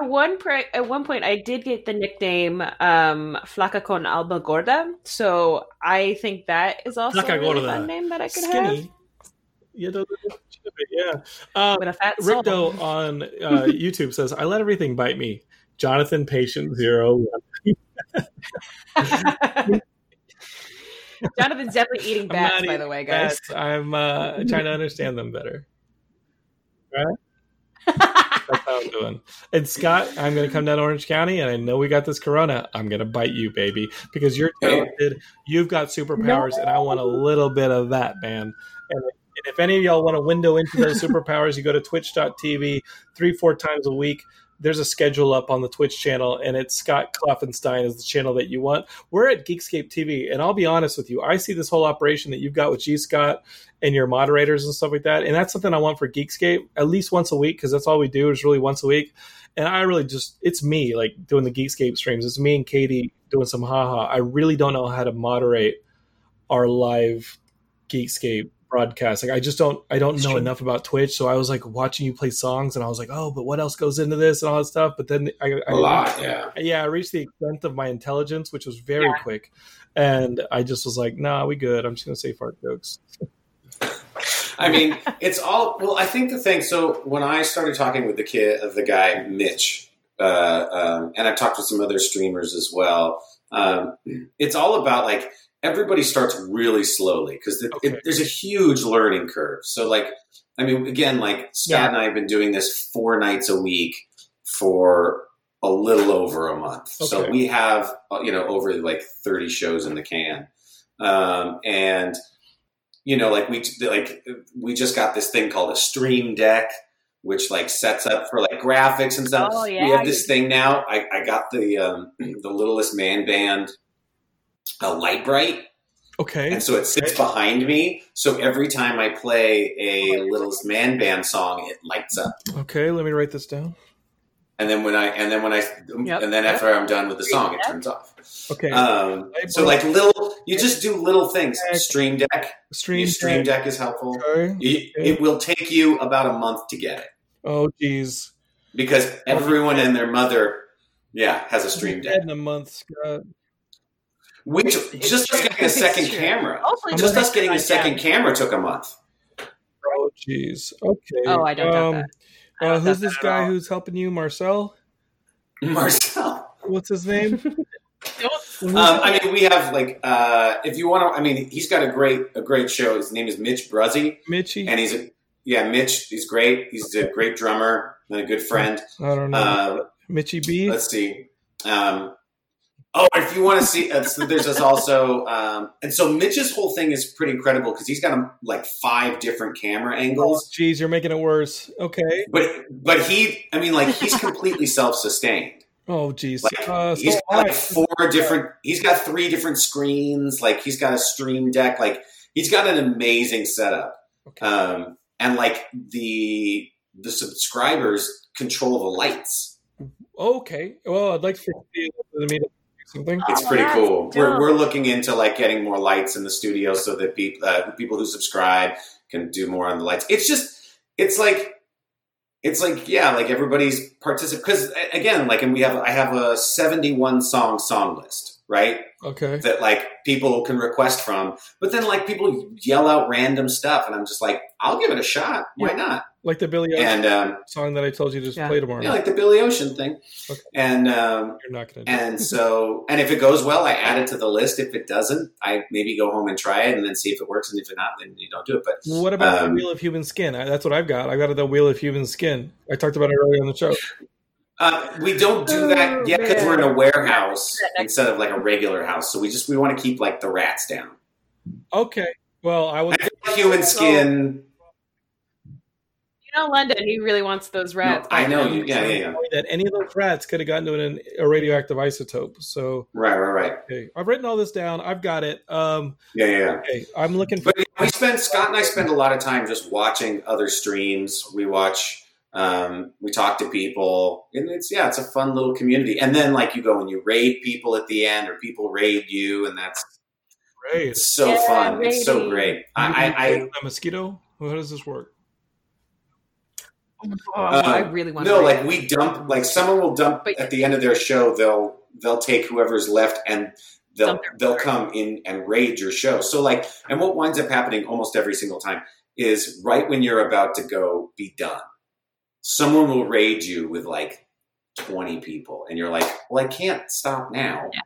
at one pri- at one point, I did get the nickname um, "Flaca con alba gorda," so I think that is also Flaca a really fun name that I could have Skinny. Yeah, no, no, no, yeah. Um, with a fat soul. Rickdo on uh, YouTube says, "I let everything bite me." Jonathan, patient zero. Jonathan's definitely eating I'm bats, not by the way, guys. bats. I'm uh, trying to understand them better. Right? That's how I'm doing. And Scott, I'm going to come down to Orange County, and I know we got this Corona. I'm going to bite you, baby, because you're talented. You've got superpowers, and I want a little bit of that, man. And, and if any of y'all want to window into those superpowers, you go to Twitch.tv three, four times a week. There's a schedule up on the Twitch channel, and it's Scott Klopfenstein is the channel that you want. We're at Geekscape TV, and I'll be honest with you, I see this whole operation that you've got with G Scott and your moderators and stuff like that. And that's something I want for Geekscape at least once a week because that's all we do is really once a week. And I really just, it's me like doing the Geekscape streams. It's me and Katie doing some haha. I really don't know how to moderate our live Geekscape broadcast. Like I just don't, I don't It's know true. enough about Twitch. So I was like watching you play songs and I was like, oh, but what else goes into this and all that stuff. But then I, I A lot, yeah. yeah, I reached the extent of my intelligence, which was very Yeah. quick. And I just was like, nah, we good. I'm just going to say fart jokes. I mean, it's all. Well, I think the thing. So when I started talking with the kid, of the guy Mitch, uh, um, and I've talked with some other streamers as well. Um, it's all about like everybody starts really slowly because Okay. there's a huge learning curve. So like, I mean, again, like Scott Yeah. and I have been doing this four nights a week for a little over a month. So we have uh, you know over like 30 shows in the can, um, and you know like we like we just got this thing called a stream deck which like sets up for like graphics and stuff Oh, we have this thing now i, I got the um, the littlest man band uh, Lite-Brite Okay. and so it sits behind me so every time i play a littlest man band song it lights up Okay, let me write this down. and then when I and then when I Yep. and then after I'm done with the song, it turns off. Okay. Um, so like little, you just do little things. Stream Deck, Stream Your Stream Deck. Deck is helpful. Okay. You- It will take you about a month to get it Oh, geez. because everyone and their mother, yeah, has a Stream Deck. In a month, Scott. Which just us getting a second camera, Hopefully just us getting a second down. camera took a month. Oh, jeez. Okay. Oh, I don't doubt um, that. Uh, who's doubt this guy who's helping you, Marcel? Marcel. What's his name? Um, I mean, we have like, uh, if you want to, I mean, he's got a great, a great show. His name is Mitch Bruzzy, Mitchy, and he's a, yeah, Mitch. He's great. He's a great drummer and a good friend. I don't know. Uh, Mitchie B. let's see. Um, oh, if you want to see, uh, so there's this also, um, and so Mitch's whole thing is pretty incredible because he's got um, like five different camera Oh, angles. jeez, you're making it worse. Okay. But but he, I mean, like he's completely self-sustained. Oh, jeez. Like Uh, so he's got like four different. He's got three different screens. Like he's got a stream deck. Like he's got an amazing setup. Okay. Um, and like the the subscribers control the lights. okay. Well, I'd like to see to do something. It's Oh, pretty that's cool. We're, we're looking into like getting more lights in the studio so that people uh, people who subscribe can do more on the lights. It's just it's like it's like yeah, like everybody's participant because again, like and we have I have a seventy one song song list right Okay. that like people can request from, but then like people yell out random stuff, and I'm just like I'll give it a shot. Why not? Like the Billy Ocean And um, song that I told you to just Yeah. play tomorrow. yeah, like the Billy Ocean thing, Okay. and. Um, You're not going to And so, and if it goes well, I add it to the list. If it doesn't, I maybe go home and try it and then see if it works. And if it not, then you don't do it. But. What about Um, the Wheel of Human Skin? I, that's what I've got. I got the Wheel of Human Skin. I talked about it earlier on the show. Uh, we don't do that Oh, yet because we're in a warehouse instead of like a regular house. So we just we want to keep like the rats down. Okay. Well, I was. I human skin. You know, London, he really wants those No, rats. I know you. he? Yeah, yeah, yeah. that any of those rats could have gotten to an, a radioactive isotope. So, Right, right, right. okay, I've written all this down. I've got it. Um, Yeah, yeah. yeah. okay, I'm looking for. But yeah, we spend Scott and I spend a lot of time just watching other streams. We watch, um, we talk to people, and it's yeah, it's a fun little community. And then like you go and you raid people at the end, or people raid you, and that's Great. it's so Yeah, fun. It's so great. I, I, a mosquito. How does this work? Oh, Uh, I really want no, to. like we dump, like someone will dump But- at the end of their show. They'll they'll take whoever's left and they'll they'll come in and raid your show. So like, and what winds up happening almost every single time is right when you're about to go be done, someone will raid you with like twenty people, and you're like, well, I can't stop now. Yeah.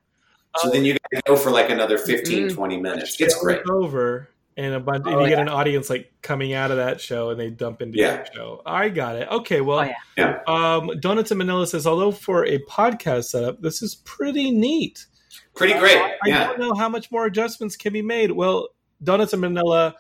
So then you got to go for like another 15, Mhm. 20 minutes. It's Show great. over, and a bunch. Oh, and you get an audience like coming out of that show, and they dump into Yeah. your show. I got it. Okay, well, Oh, yeah. um, Donuts in Manila says, although for a podcast setup, this is pretty neat. Pretty great. I Yeah. don't know how much more adjustments can be made. Well, Donuts in Manila,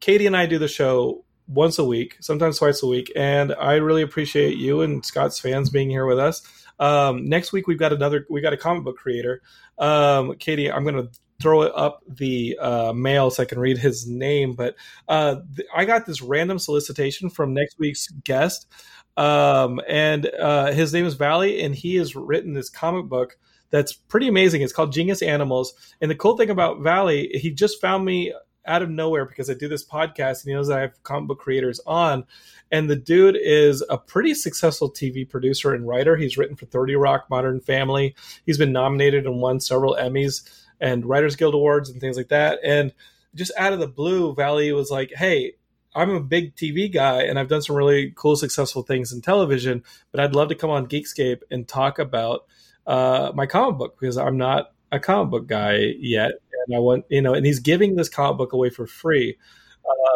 Katie and I do the show once a week, sometimes twice a week, and I really appreciate you and Scott's fans being here with us. Um, next week we've got another. We got a comic book creator, um, Katie. I'm going to throw it up the uh, mail so I can read his name. But uh, th- I got this random solicitation from next week's guest, um, and uh, his name is Valley, and he has written this comic book that's pretty amazing. It's called Genius Animals, and the cool thing about Valley, he just found me out of nowhere because I do this podcast, and he knows that I have comic book creators on. And the dude is a pretty successful TV producer and writer. He's written for 30 Rock, Modern Family. He's been nominated and won several Emmys and Writers Guild Awards and things like that. And just out of the blue, Valley was like, hey, I'm a big TV guy and I've done some really cool, successful things in television, but I'd love to come on Geekscape and talk about uh, my comic book because I'm not a comic book guy yet. And I want, you know, and he's giving this comic book away for free.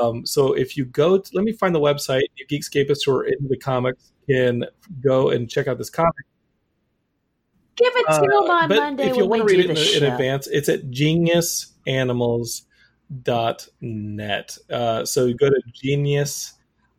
Um, so if you go, to, let me find the website. You Geekscapists who are into the comics can go and check out this comic. Give it to Uh, him on but Monday if you want to read it in, in advance, it's at geniusanimals.net. Uh, so you go to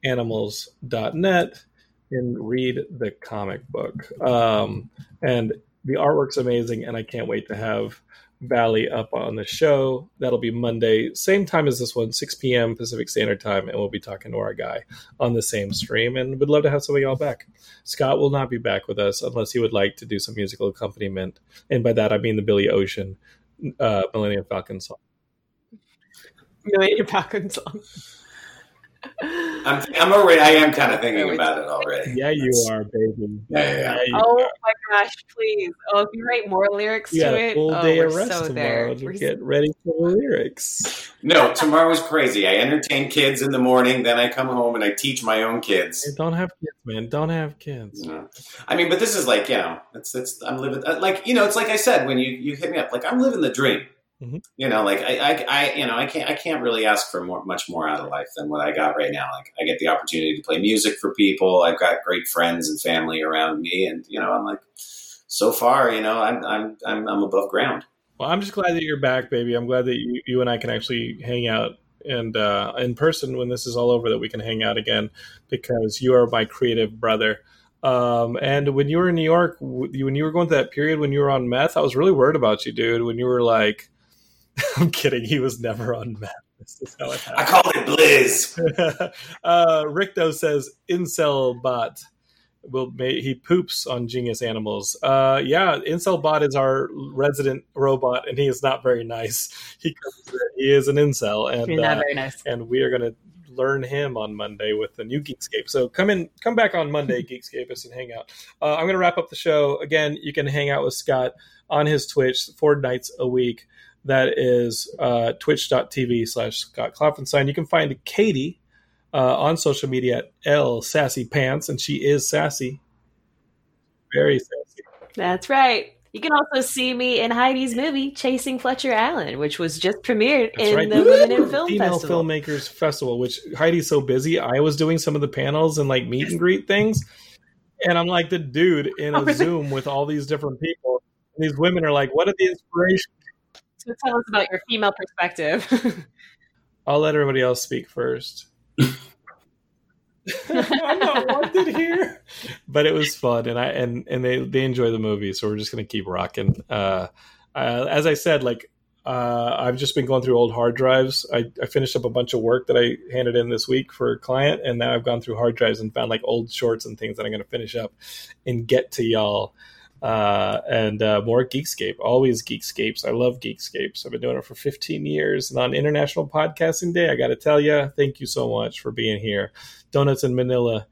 geniusanimals.net and read the comic book. Um, and the artwork's amazing, and I can't wait to have Valley up on the show. That'll be Monday, same time as this one, 6 p.m. Pacific Standard Time, and we'll be talking to our guy on the same stream. And we'd love to have some of y'all back. Scott will not be back with us unless he would like to do some musical accompaniment, and by that I mean the Billy Ocean uh, Millennium Falcon song. Millennium Falcon song. I'm, I'm already. I am kind of thinking about it already. Yeah, you are, baby. Yeah, yeah, you Oh are. my gosh, please. Oh, if you write more lyrics You to a it, full oh, day we're of rest so tomorrow there. to We're get ready for the lyrics. No, tomorrow tomorrow's crazy. I entertain kids in the morning, then I come home and I teach my own kids. Hey, don't have kids, man. Don't have kids. You know? I mean, but this is like you know, it's it's I'm living uh, like you know, it's like I said when you you hit me up, like I'm living the dream. Mhm. You know, like I, I I you know I can't I can't really ask for more much more out of life than what I got right now. Like I get the opportunity to play music for people. I've got great friends and family around me, and you know I'm like so far, you know, I'm I'm I'm, I'm above ground. Well, I'm just glad that you're back, baby. I'm glad that you, you and I can actually hang out and uh, in person when this is all over, that we can hang out again because you are my creative brother. Um, and when you were in New York, w- when you were going through that period when you were on meth, I was really worried about you, dude. When you were like, I'm kidding, he was never on meth. This is how it I happened. call it Blizz. uh, Rickdo says incel bot will ma- he poops on genius animals. Uh, yeah, incel bot is our resident robot, and he is not very nice. He comes- he is an incel, and You're not uh, very nice. and we are going to learn him on Monday with the new Geekscape. So come in, come back on Monday, Geekscapists, and hang out. Uh, I'm going to wrap up the show again. You can hang out with Scott on his Twitch four nights a week. That is uh, twitch.tv slash Scott Klopfenstein. You can find Katie uh, on social media at L Sassy Pants, and she is sassy, very sassy. That's right. You can also see me in Heidi's movie Chasing Fletcher Allen, which was just premiered That's in right. the Women in Film Female Festival. Filmmakers Festival, which Heidi's so busy. I was doing some of the panels and like meet and greet things, and I'm like the dude in Oh, a? Zoom with all these different people. And these women are like, "What are the inspirations?" So tell us about your female perspective. I'll let everybody else speak first. I'm not wanted here, but it was fun, and I and and they they enjoy the movie, so we're just gonna keep rocking. Uh, uh, as I said, like uh, I've just been going through old hard drives. I, I finished up a bunch of work that I handed in this week for a client, and now I've gone through hard drives and found like old shorts and things that I'm gonna finish up and get to y'all. Uh, and uh, more Geekscape, always Geekscapes. I love Geekscapes. I've been doing it for 15 years. And on International Podcasting Day, I got to tell you, thank you so much for being here. Donuts in Manila.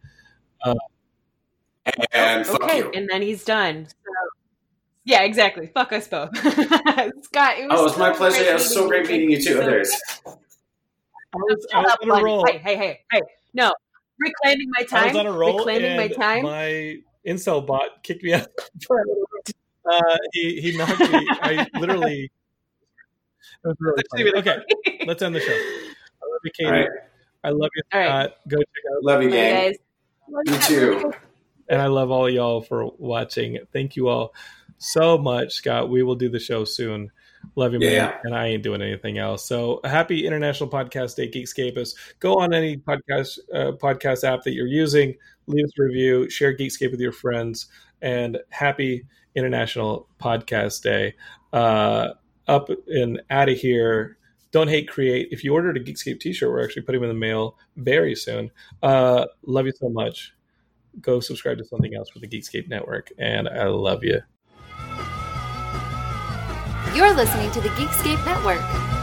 And fuck okay, you. and then he's done. So, yeah, exactly. Fuck us both. Scott, it was, Oh, it was my so pleasure. great It was so great meeting you too. so There's I was, was on a roll. Hey, hey, hey, hey. No, reclaiming my time. I was on a roll. Reclaiming my time. My incel bot kicked me out. uh, he, he knocked me. I literally. Really Actually, funny. really Okay, let's end the show. I love you, Katie. all right. I love you, All right. Scott. Go check out Love you, gang. guys. Love You you, too. and I love all y'all for watching. Thank you all so much, Scott. We will do the show soon. Love you, man. Yeah. And I ain't doing anything else. So happy International Podcast Day, Geekscapists. Go on any podcast uh, podcast app that you're using, leave us a review, share Geekscape with your friends, and happy International Podcast Day. Uh, up and out of here. Don't hate, create. If you ordered a Geekscape T-shirt, we're actually putting them in the mail very soon. Uh, love you so much go subscribe to something else for the Geekscape Network. And I love you. You're listening to the Geekscape Network.